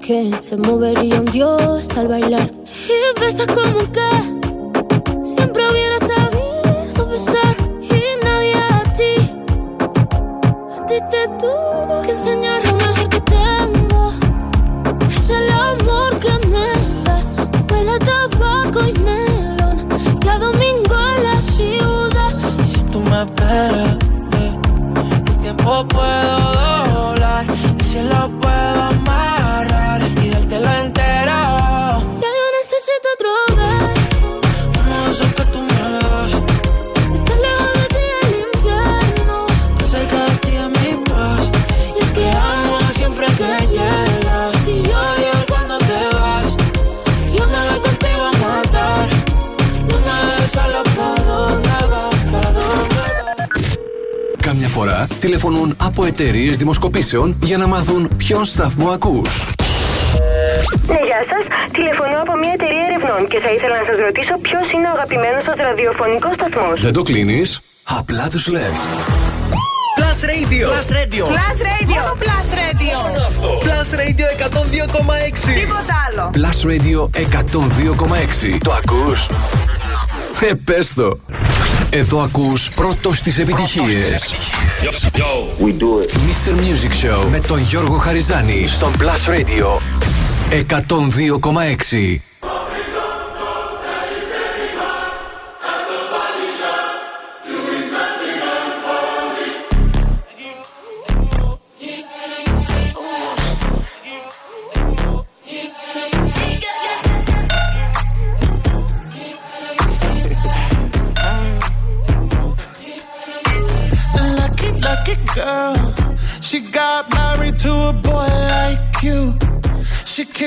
que se movería un dios al bailar. Y besas como que siempre hubiera sabido besar. Y nadie a ti, a ti te tuvo que enseñar Κάμια φορά τηλεφωνούν από εταιρείες δημοσκοπήσεων για να μάθουν ποιον σταθμό ακούς. Ναι, γεια σας. Τηλεφωνώ από μια εταιρεία ερευνών και θα ήθελα να σας ρωτήσω ποιος είναι ο αγαπημένος σα ραδιοφωνικός σταθμός. Δεν το κλείνεις, απλά τους λες. Plus Radio. Plus Radio. Plus Radio. Μόνο Plus Radio. Plus Radio 102,6. Τίποτα άλλο. Plus Radio 102,6. Το ακούς; Ε, πες το. Εδώ ακούς πρώτος τις επιτυχίες. We do it. Mr. Music Show με τον Γιώργο Χαριζάνη στον Plus Radio 102,6.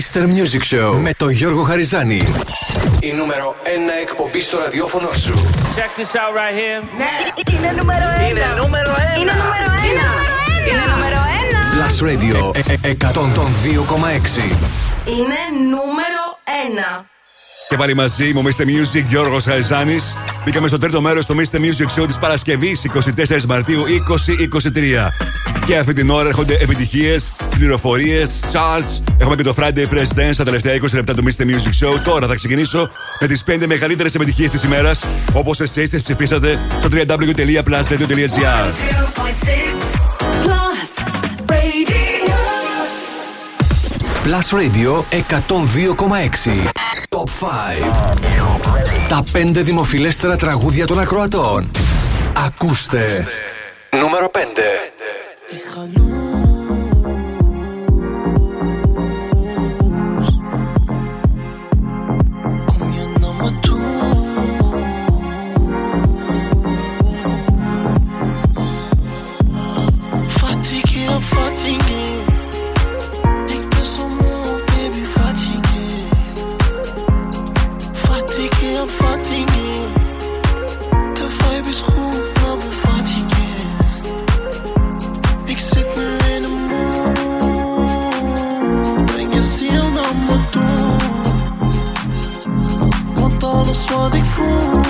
Mr. Music Show με τον Γιώργο Χαριζάνη. Η νούμερο 1 εκπομπή στο ραδιόφωνο σου. Check this out right here. Ναι. Είναι νούμερο 1. Είναι νούμερο 1. Είναι νούμερο 1. Είναι νούμερο 1. Plus Radio ε, ε, 102,6. Είναι νούμερο 1. Και πάλι μαζί μου, Mr. Music, Γιώργος Χαριζάνης. Μπήκαμε στο τρίτο μέρος του Mr. Music Show της Παρασκευής 24 Μαρτίου 2023. Και αυτή την ώρα έρχονται επιτυχίες, πληροφορίες, charts. Έχουμε και το Friday Fresh Dance στα τελευταία 20 λεπτά του Mr. Music Show. Τώρα θα ξεκινήσω με τις 5 μεγαλύτερες επιτυχίες της ημέρας, όπως εσείς τις ψηφίσατε στο www.plusradio.gr. Plus Radio 102,6 Top 5 Τα 5 δημοφιλέστερα τραγούδια των ακροατών Ακούστε Νούμερο 5 בחלום. słodych fur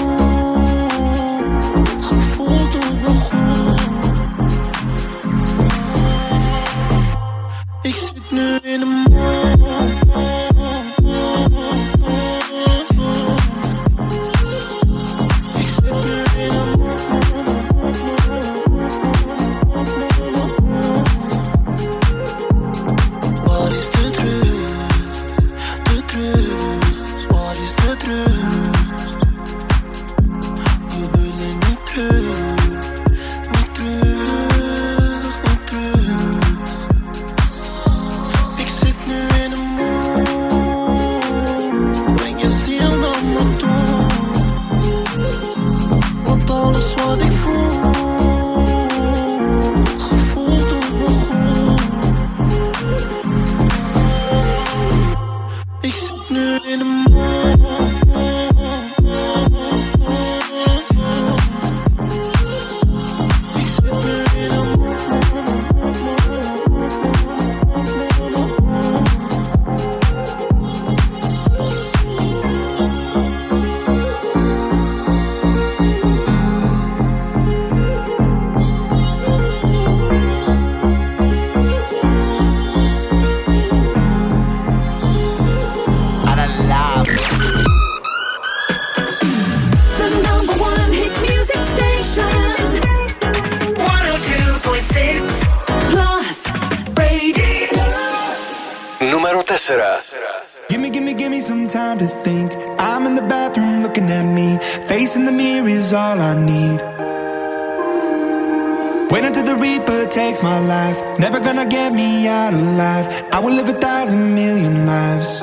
Takes my life. Never gonna get me out alive. I will live a thousand million lives.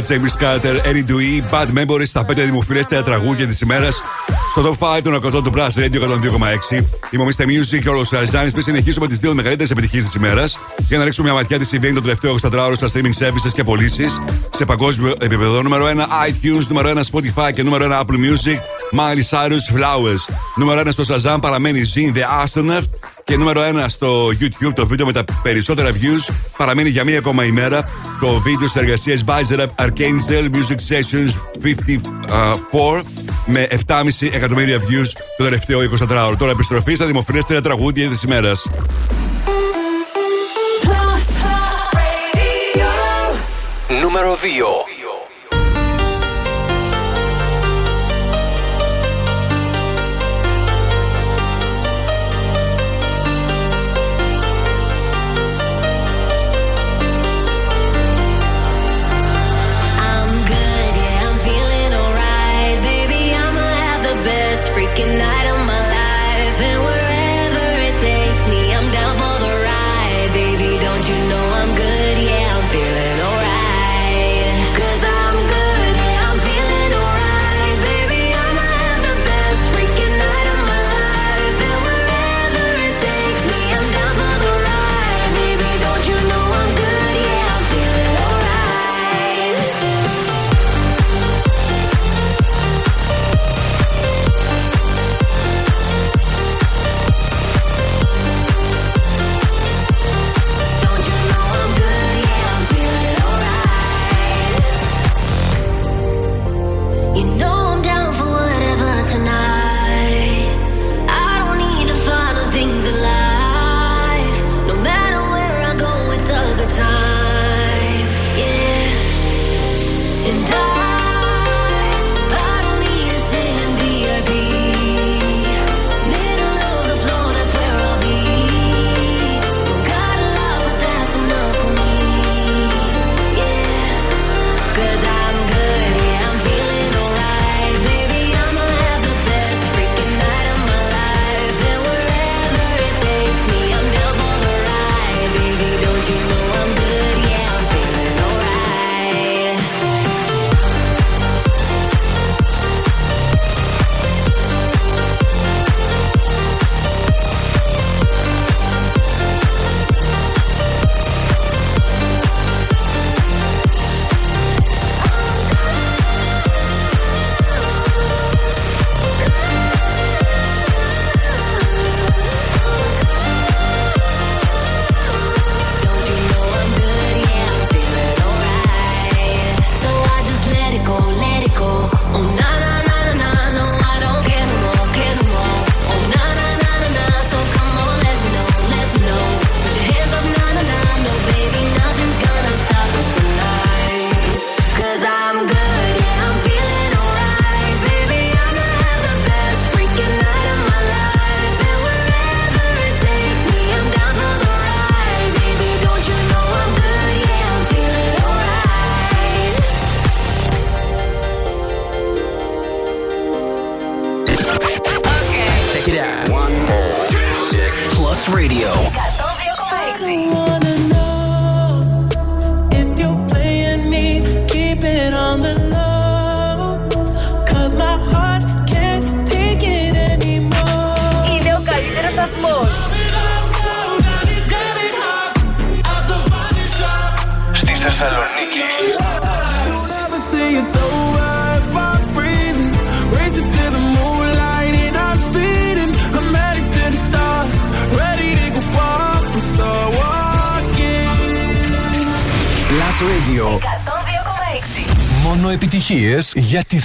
James Carter, Eddie Dewey, Bad Memories, τα 5 δημοφιλέστερα τραγούδια της ημέρας. Στο top 5 των 100 του Brass Radio 102,6. Είμαι ο Mr. Music και ο Σαρζάνη. Πριν συνεχίσουμε τις δύο μεγαλύτερες επιτυχίες της ημέρας, για να ρίξουμε μια ματιά τι συμβαίνει το τελευταίο 24ωρο στα streaming services και πωλήσεις σε παγκόσμιο επίπεδο. Νούμερο 1 iTunes, νούμερο 1 Spotify και νούμερο 1 Apple Music. Miley Cyrus Flowers. Νούμερο 1 στο Shazam παραμένει Zin The Astronaut. Και νούμερο 1 στο YouTube το βίντεο με τα περισσότερα views παραμένει για μία ακόμα ημέρα το βίντεο τη εργασία Bizer Up Archangel Music Sessions 54 με 7,5 εκατομμύρια views το τελευταίο 24ωρο. Τώρα επιστροφή στα δημοφιλέστερα τραγούδια της ημέρας. Νούμερο 2.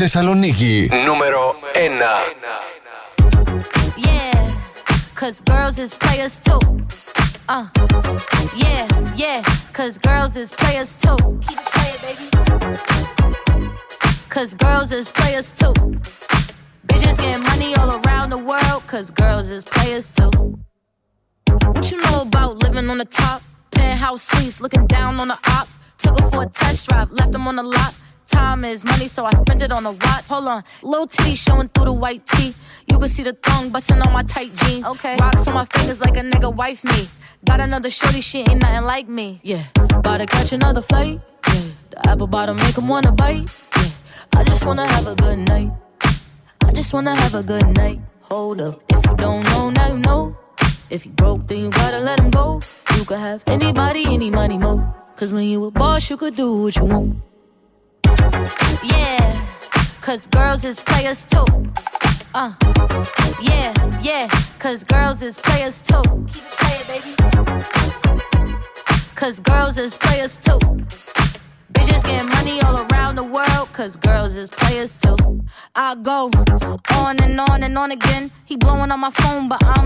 Thessaloniki. No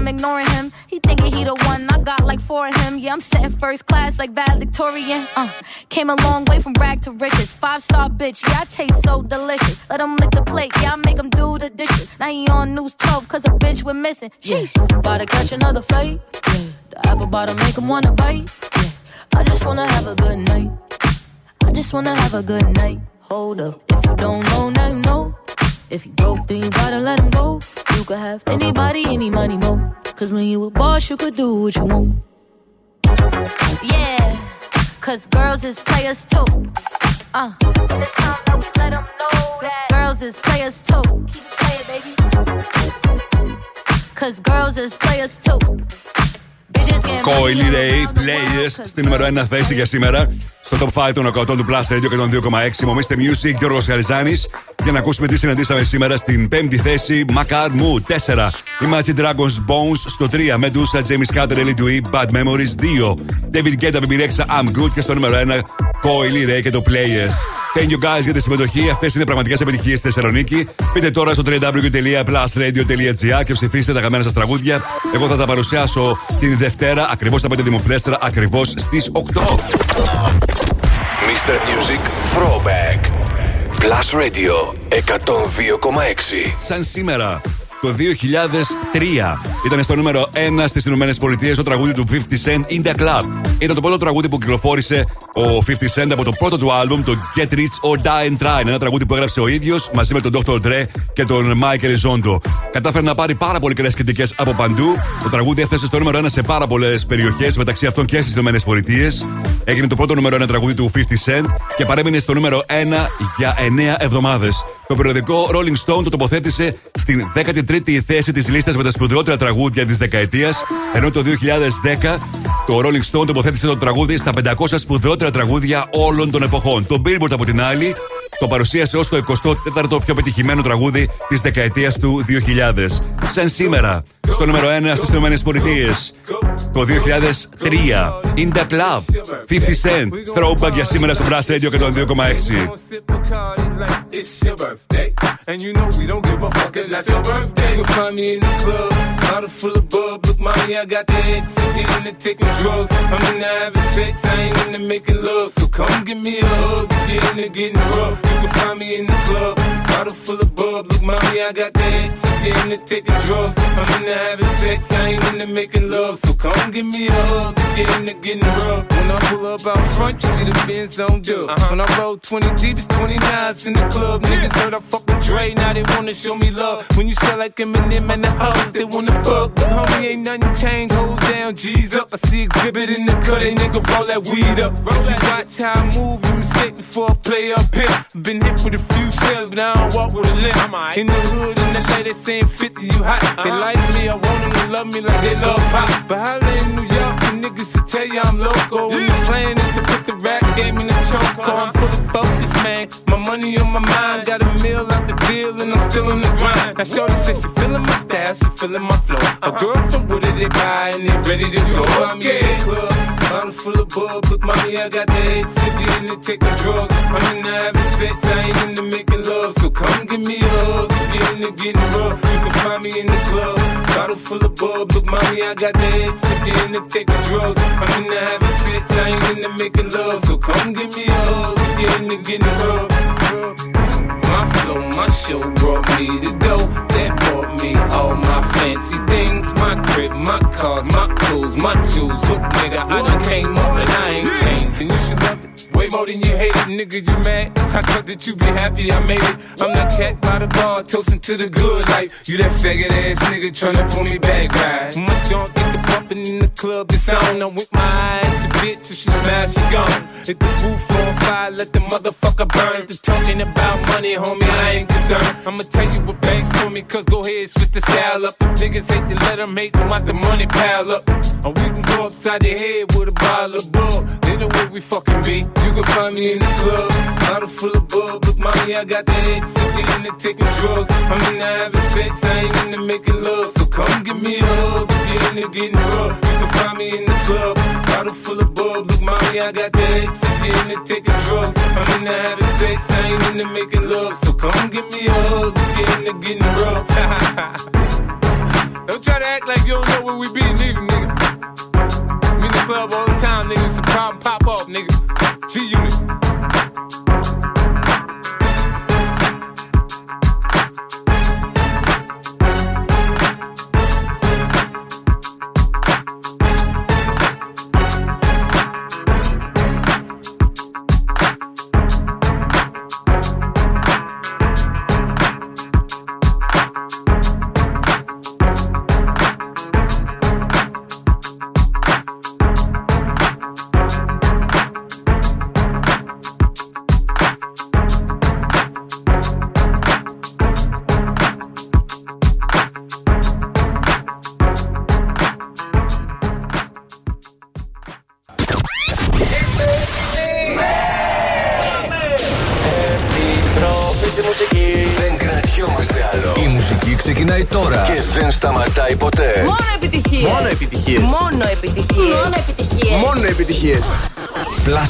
I'm ignoring him. He thinking he the one, I got like four of him. Yeah, I'm sitting first class like valedictorian. Uh, came a long way from rag to riches. Five star bitch, yeah, I taste so delicious. Let him lick the plate, yeah, I make him do the dishes. Now he on news 12, cause a bitch we're missing. Sheesh, about to catch another flight. Yeah, the apple bottom make him wanna bite. Yeah, I just wanna have a good night. I just wanna have a good night. Hold up, if you don't know, now you know. If you broke, then you gotta let him go. You could have anybody, any money, mo. Cause when you a boss, you could do what you want. Yeah, cause girls is players too. Uh, and it's time that we let them know that girls is players too. Keep it playing, baby. Cause girls is players too. Bitches getting Coily Ray, Players, στη νούμερο 1 θέση για σήμερα. Στο top 5 των 100 του Plus Radio και των 2,6. Μομίστε Music, Γιώργο Χαριζάνη. Για να ακούσουμε τι συναντήσαμε σήμερα στην 5η θέση. Macar Mood 4. Imagine Dragons Bones στο 3. Medusa, James Carter, Ellie Dewey, Bad Memories 2. David Guetta, BB Rexha, I'm Good. Και στο νούμερο 1 Coily Ray και το Players. Thank you guys για τη συμμετοχή. Αυτές είναι πραγματικές επιτυχίες στη Θεσσαλονίκη. Μπείτε τώρα στο www.plusradio.gr και ψηφίστε τα καμένα σας τραγούδια. Εγώ θα τα παρουσιάσω την Δευτέρα, ακριβώς τα 5 δημοφιλέστερα, ακριβώς στις 8. Mr. Music Throwback. Plus Radio 102,6. Σαν σήμερα το 2003 ήταν στο νούμερο 1 στις Ηνωμένες Πολιτείες το τραγούδι του 50 Cent In the Club. Ήταν το πρώτο τραγούδι που κυκλοφόρησε ο 50 Cent από το πρώτο του άλμπουμ, το Get Rich or Die and Try. Ένα τραγούδι που έγραψε ο ίδιος μαζί με τον Dr. Dre και τον Michael Zondo. Κατάφερε να πάρει πάρα πολύ καλές κριτικές από παντού. Το τραγούδι έφτασε στο νούμερο 1 σε πάρα πολλές περιοχές, μεταξύ αυτών και στις Ηνωμένες Πολιτείες. Έγινε το πρώτο νούμερο 1 τραγούδι του 50 Cent και παρέμεινε στο νούμερο 1 για 9 εβδομάδες. Το περιοδικό Rolling Stone το τοποθέτησε στην 13η θέση της λίστας με τα σπουδαιότερα τραγούδια της δεκαετίας, ενώ το 2010 το Rolling Stone τοποθέτησε το τραγούδι στα 500 σπουδαιότερα τραγούδια όλων των εποχών. Το Billboard από την άλλη το παρουσίασε ως το 24ο πιο πετυχημένο τραγούδι της δεκαετίας του 2000. Σαν σήμερα, στο νούμερο ένα στους τουμένες πολιτείες. Το 2003 in the club, 50 Cent, Throwback για σήμερα στο μπράστερ διότι το 2006 bottle full of bub. Look, mommy, I got the X. Get into taking drugs. I'm into having sex. I ain't into making love. So come give me a hug. you in the getting rough. When I pull up out front, you see the Benz on dub. Uh-huh. When I roll 20 deep, it's 29s in the club. Niggas heard I fuck with Dre, now they wanna show me love. When you sell like Eminem and the hoes, they wanna fuck. But homie, ain't nothing changed, hold down, G's up. I see exhibit in the cut, they nigga roll that weed up. Roll that watch how I move, you mistake before I play up here. Been hit with a few shells, but I don't walk with a limp. In the hood, in the lady saying 50, you hot. They like me, I want them to love me like they love pop. But holla in New York, the niggas will tell you I'm loco. When the plan is to put the rap game in the choke. I'm full of focus, man. My money on my mind, got a meal out the deal, and I'm still on the grind. Now, Shorty says she feeling my style, she feeling my flow. A girl from Wooded, they buy, and they ready to go. I'm in the club, bottle full of bub. Look, mommy, I got the head sippy in the taking drugs. I'm in the having sex, I ain't into making love. So come give me a hug, if you're into getting rough. You can find me in the club, bottle full of bub. Look, mommy, I got the head sippy in the taking drugs. I'm in the having sex, I ain't into making love. So come give me a hug, if you're into getting rough. My flow, my show brought me to go. That brought me all my fancy things. My crib, my cars, my clothes, my shoes. Look, nigga, I done came up and I ain't changed. And you should love it. Way more than you hate it, nigga, you mad? I thought that you be happy I made it. I'm that cat by the bar, toasting to the good life. You that faggot ass nigga tryna pull me back, right? My junk get the bumping in the club, it's on. I'm with my eyes, your bitch, if she smash, she gone. Hit the roof on fire, let the motherfucker burn. The talking about money, homie, I ain't concerned. I'ma tell you what banks told me, cause go ahead, switch the style up. If niggas hate to let them hate, then watch the money pile up. Or we can go upside the head with a bottle of bug. They know where we fucking be. You can find me in the club, bottle full of bub. Look, mommy, I got the head sippy in the taking drugs. I'm in the having sex, I ain't into making love. So come give me a hug, if you're into getting rough. You can find me in the club, bottle full of bub. Look, mommy, I got the head in the taking drugs. I'm in the having sex, I ain't into making. Give me a hug, into getting rough. don't try to act like you don't know where we be, nigga. I'm in the club all the time, nigga. It's a problem, pop off, nigga.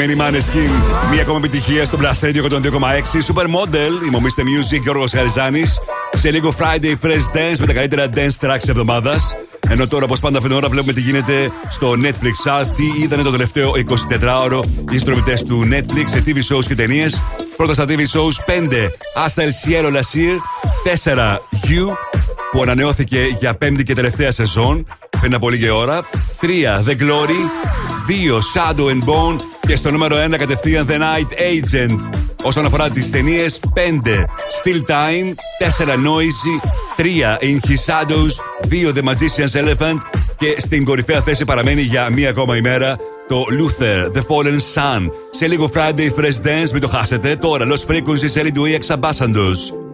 Αγαπημένη Maneskin. Μία ακόμα επιτυχία στο Blast Radio 102,6. Supermodel, η Μομίστε Music, Γιώργος Χαριζάνη. Σε λίγο Friday Fresh Dance με τα καλύτερα dance tracks της εβδομάδας. Ενώ τώρα, όπως πάντα, αυτήν την ώρα βλέπουμε τι γίνεται στο Netflix. Α, τι είδανε το τελευταίο 24ωρο οι συνδρομητέ του Netflix σε TV shows και ταινίες. Πρώτα στα TV shows 5 Hasta el Cielo La Sir, 4 You που ανανεώθηκε για πέμπτη και τελευταία σεζόν πριν από λίγη ώρα. 3 The Glory, 2 Shadow and Bone και στο νούμερο 1 κατευθείαν The Night Agent. Όσον αφορά τι ταινίε, 5 Still Time, 4 Noisy, 3 In His Shadows, 2 The Magician's Elephant και στην κορυφαία θέση παραμένει για μία ακόμα ημέρα το Luther, The Fallen Sun. Σε λίγο Friday Fresh Dance, μην το χάσετε. Τώρα Lost Frequencies, Ellie Dewey, Ex Ambassadors.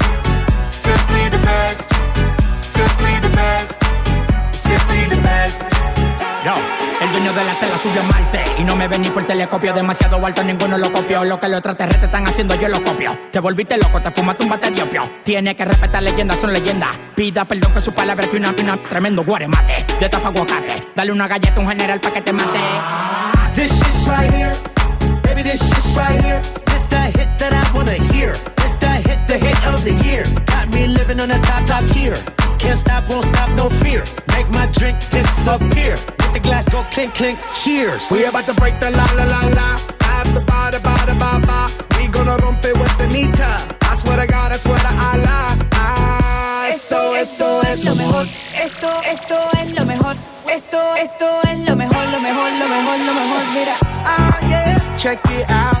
El de la tela subió a Marte Y no me ven ni por telescopio Demasiado alto, ninguno lo copió Lo que los extraterrestres están haciendo, yo lo copio Te volviste loco, te fumaste un bate de opio Tiene que respetar leyendas, son leyendas Pida perdón que su palabra que una, una tremendo guaremate De tapa aguacate Dale una galleta a un general pa' que te mate This shit's right here. Baby, this shit's right here. This the hit that I wanna hear. This the hit, the hit of the year. Got me living on a top, top tier. Can't stop, won't stop, no fear. Make my drink disappear the glass go clink, clink, cheers. We about to break the la la la la. After ba da ba ba ba. We gonna rompe with the nita. I swear to God, I swear to Allah. Ah, esto, esto, esto es lo mejor. Esto, esto es lo mejor. Esto, esto es lo mejor, lo mejor, lo mejor, lo mejor. Mira. Ah, yeah. Check it out.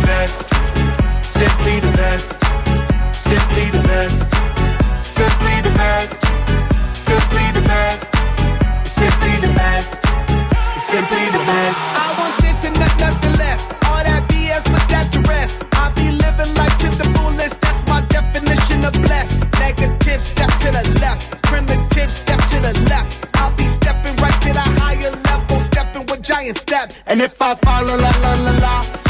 The best. Simply the best. Simply the best. Simply the best. Simply the best. Simply the best. Simply the best. I want this and not nothing less. All that BS, but that to rest. I be living life to the fullest. That's my definition of blessed. Negative step to the left. Primitive step to the left. I'll be stepping right to the higher level. Stepping with giant steps. And if I fall, la la la la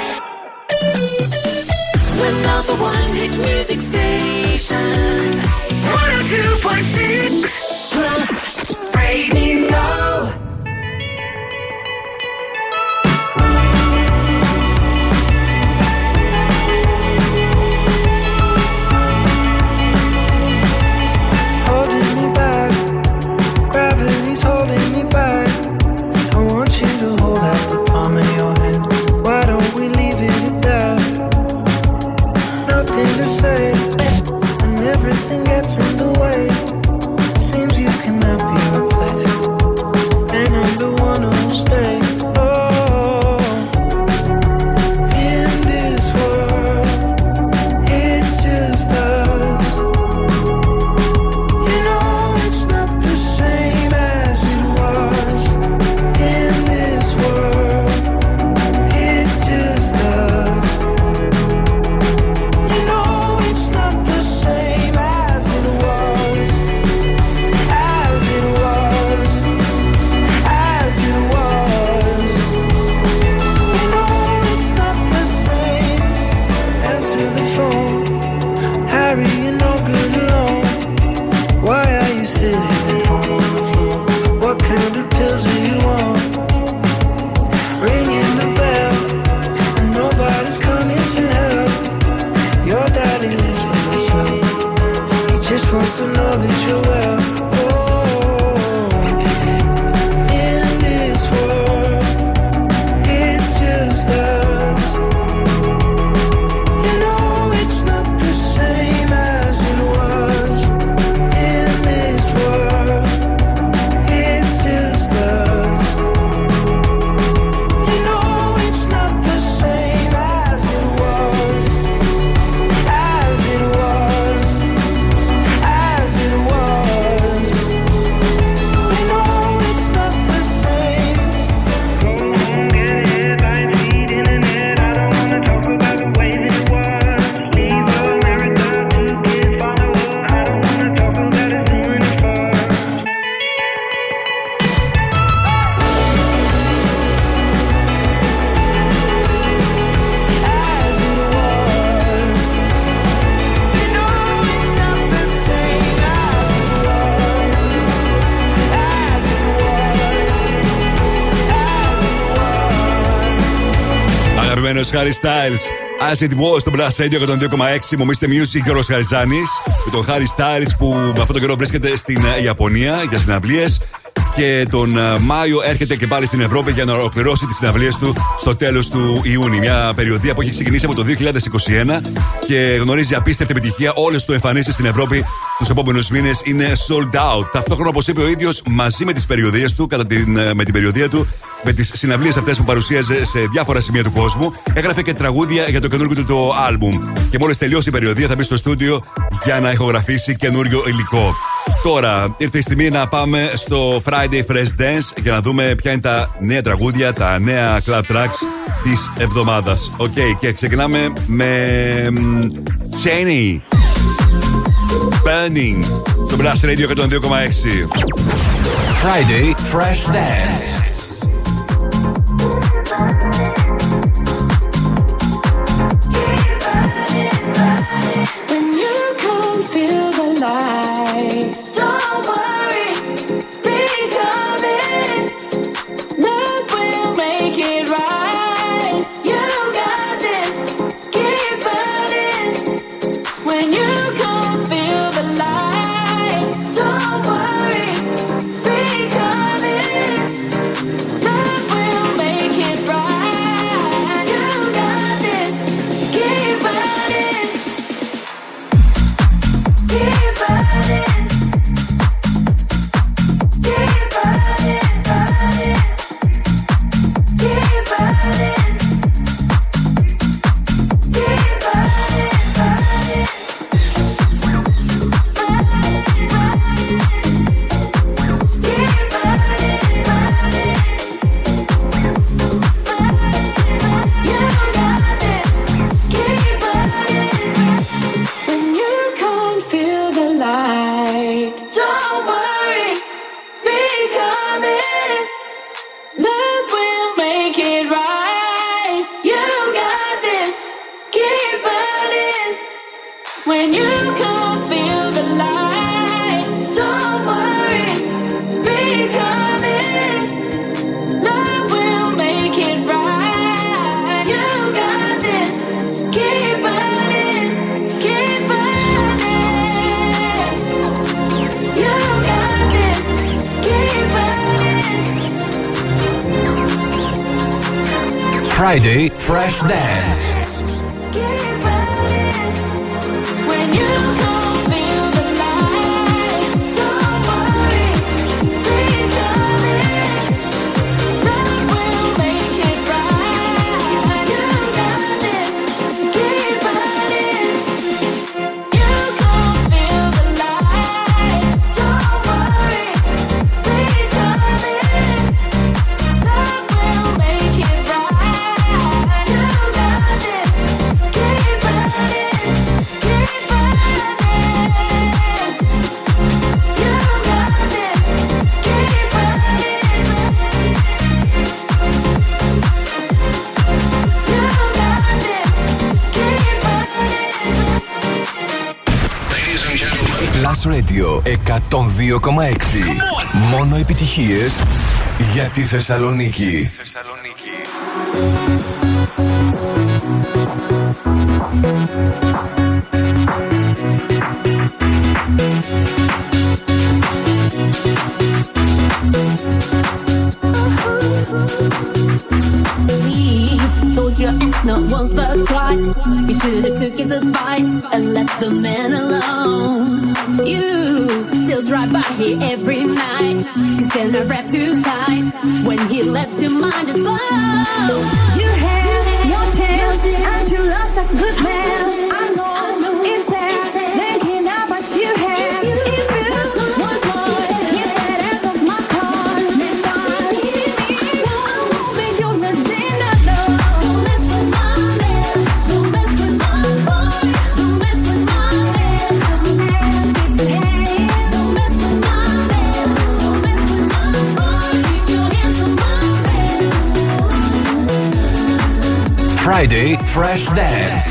number one hit music station. 102.6 Plus Radio. Αγαπημένο Χάρι Styles. As it was στο Blast Radio 102,6. Μου είστε music Γιώργος Χαριζάνης. Με τον Χάρι Styles που με αυτόν τον καιρό βρίσκεται στην ε, Ιαπωνία για συναυλίες. Και και τον ε, Μάιο έρχεται και πάλι στην Ευρώπη για να ολοκληρώσει τις συναυλίες του στο τέλος του Ιούνιου. Μια περιοδία που έχει ξεκινήσει από το 2021 και γνωρίζει απίστευτη επιτυχία. Όλες του εμφανίσεις στην Ευρώπη τους επόμενους μήνες είναι sold out. Ταυτόχρονα, όπως είπε ο ίδιος, μαζί με τις περιοδίες του, κατά την, ε, με την περιοδία του, με τις συναυλίες αυτές που παρουσίαζε σε διάφορα σημεία του κόσμου, έγραφε και τραγούδια για το καινούργιο του το άλμπουμ. Και μόλις τελειώσει η περιοδεία, θα μπει στο στούντιο για να ηχογραφήσει καινούριο υλικό. Τώρα ήρθε η στιγμή να πάμε στο Friday Fresh Dance και να δούμε ποια είναι τα νέα τραγούδια, τα νέα club tracks της εβδομάδας. Οκ, και ξεκινάμε με. Cheney. Burning. Στο Blast Radio 102,6. Friday Fresh Dance. Μόνο επιτυχίες για τη Θεσσαλονίκη. He your ass not once but twice. You should have took his advice and left the man alone. You still drive by here every night. Cause then I wrap too tight. When he left your mind just blow. You had your chance and you lost a good man. I Friday Fresh Dance.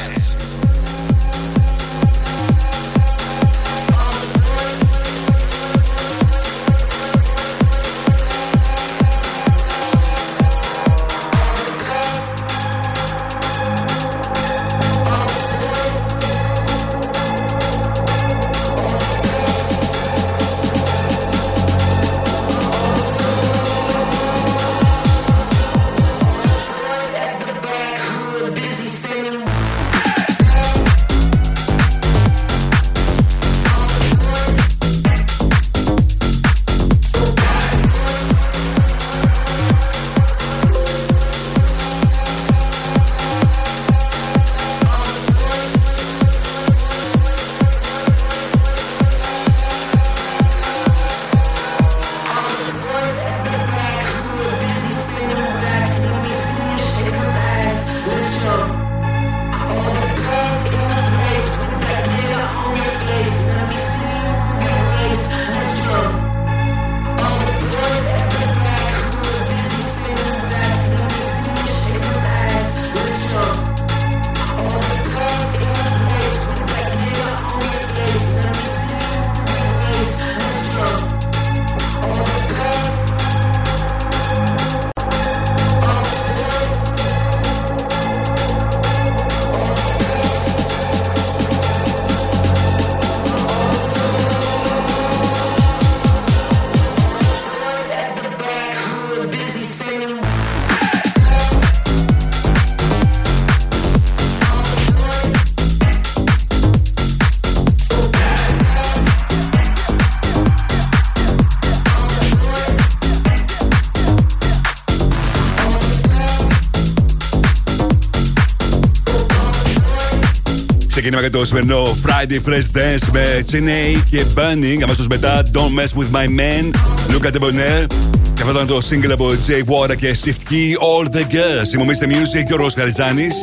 Ξεκίνημα για το σημερινό Friday Fresh Dance με Chiney και Bunning. Αμέσω μετά Don't Mess with My Man, Luca De Bonner. Και αυτό ήταν το single από Jay Water και Shift Key All the Girls. Είμαι ο Mr. Music και ο Ρος Χαριζάνης.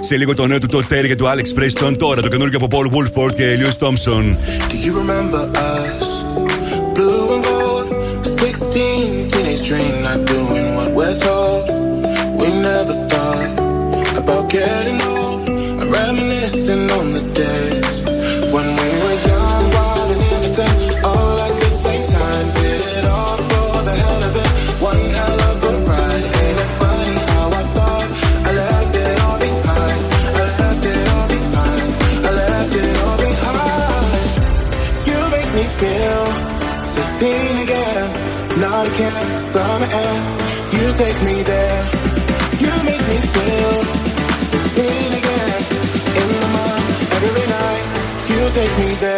Σε λίγο το νέο του Todd Terry και του Alex Preston. Τώρα το καινούργιο από Paul Woolford και Lewis Thompson. Do you remember us? Blue and gold, 16, teenage dream, not doing what we're told. Take me there. You make me feel 16 again. In the mind, every night. You take me there.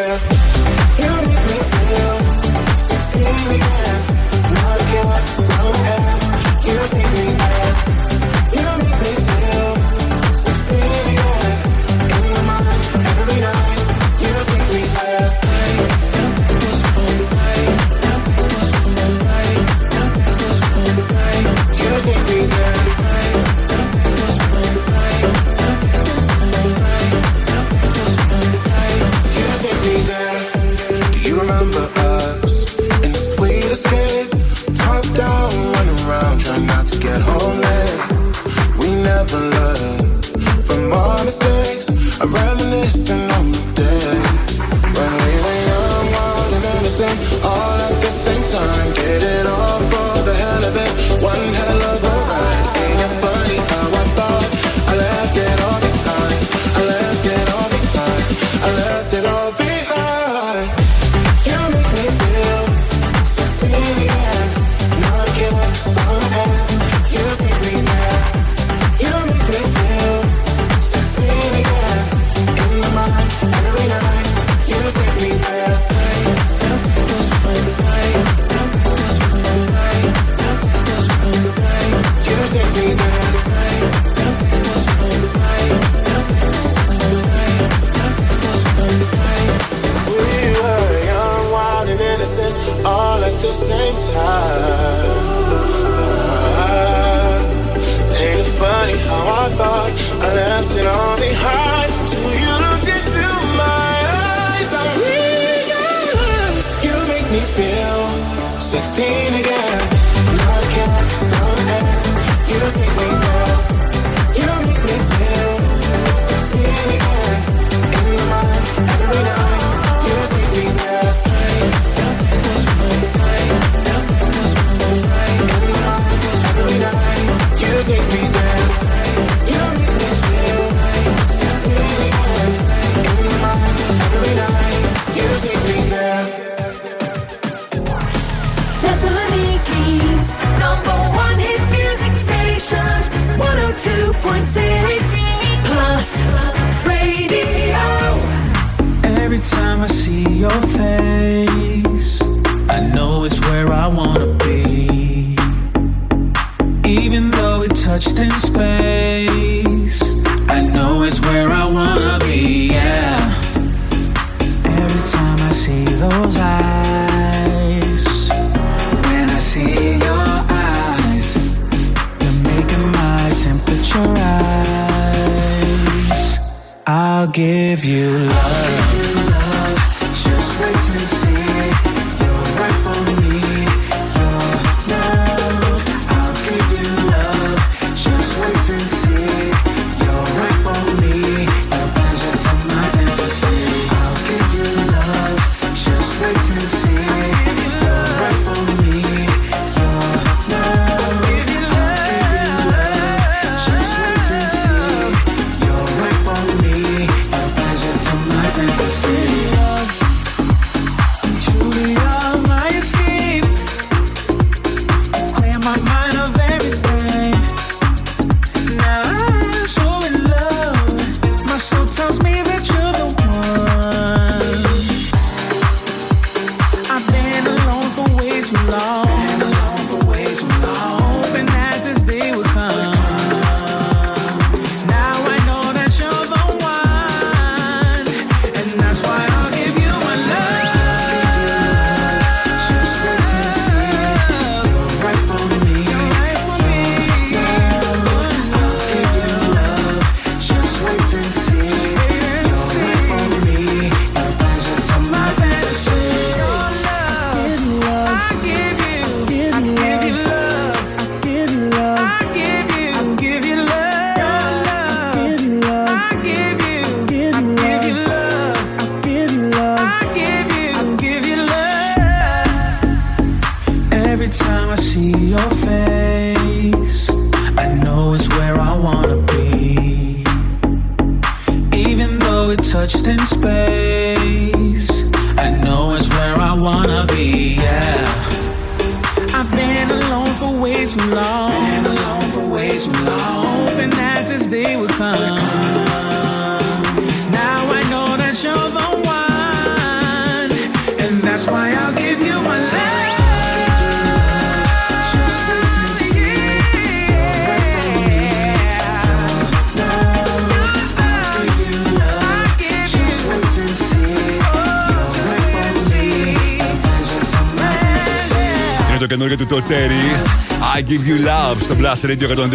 Give You Love στο Blast Radio 102,6.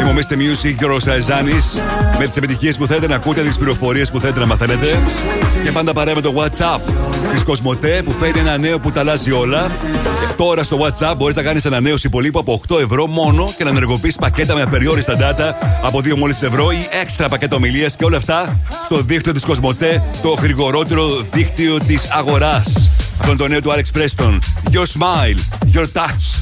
Είμαι ο Mr. Music και ο Ροσαϊζάνη. Με τις επιτυχίες που θέλετε να ακούτε, τις πληροφορίες που θέλετε να μαθαίνετε. Και πάντα παρέα με το WhatsApp της Κοσμοτέ που φέρνει ένα νέο που τα αλλάζει όλα. Και τώρα στο WhatsApp μπορείς να κάνεις ανανέωση υπολείπου από 8 ευρώ μόνο και να ενεργοποιήσεις πακέτα με απεριόριστα data από 2 μόλις ευρώ ή έξτρα πακέτα ομιλίας και όλα αυτά στο δίκτυο της Κοσμοτέ, το γρηγορότερο δίκτυο της αγοράς. Αυτό είναι το νέο του Alex Preston. Your smile, your touch.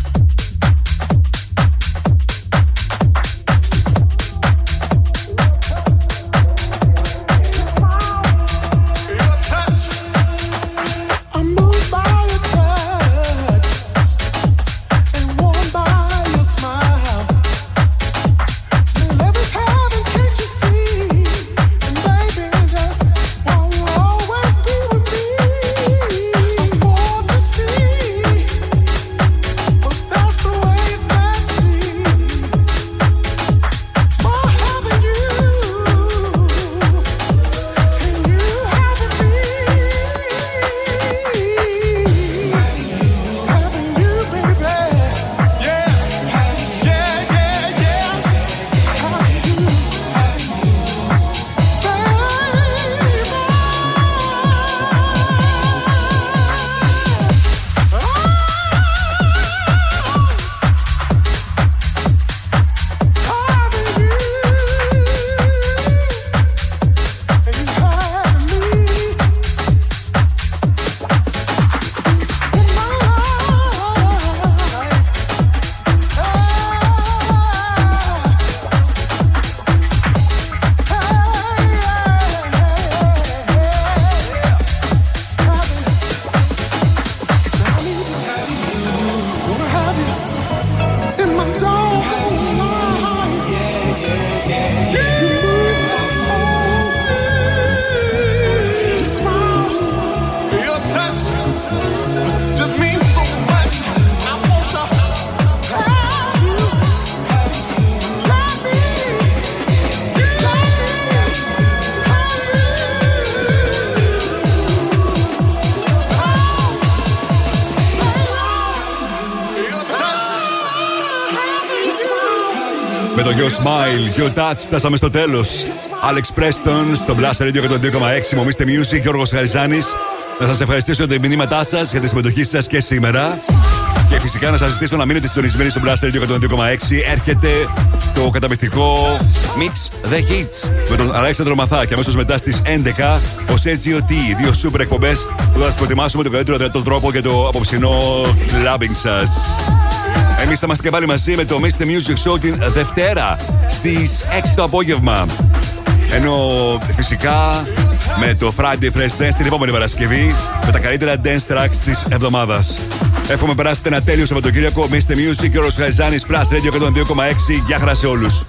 Smile, Yo Touch, φτάσαμε στο τέλος. Alex Preston στο Blast Radio 102,6. Μομίστε Music, Γιώργος Χαριζάνη. Να σας ευχαριστήσω για τα μηνύματά σας, για τη συμμετοχή σας και σήμερα. Και φυσικά να σας ζητήσω να μείνετε συντονισμένοι στο Blast Radio 102,6. Έρχεται το καταπληκτικό Mix The Hits με τον Αλέξανδρο Μαθά. Και αμέσως μετά στις 11 ο Sergio T. Δύο σούπερ εκπομπές που θα σας προετοιμάσουμε τον καλύτερο δυνατό τρόπο για το απόψινό clubbing σας. Εμείς θα είμαστε και πάλι μαζί με το Mr. Music Show την Δευτέρα στι 6 το απόγευμα. Ενώ φυσικά με το Friday Fresh Dance την επόμενη Παρασκευή με τα καλύτερα dance tracks της εβδομάδας. Εύχομαι περάσετε ένα τέλειο Σαββατοκύριακο. Mr. Music και ο Ροσχαριζάνη Plus Radio 102,6. Γεια χαρά σε όλους.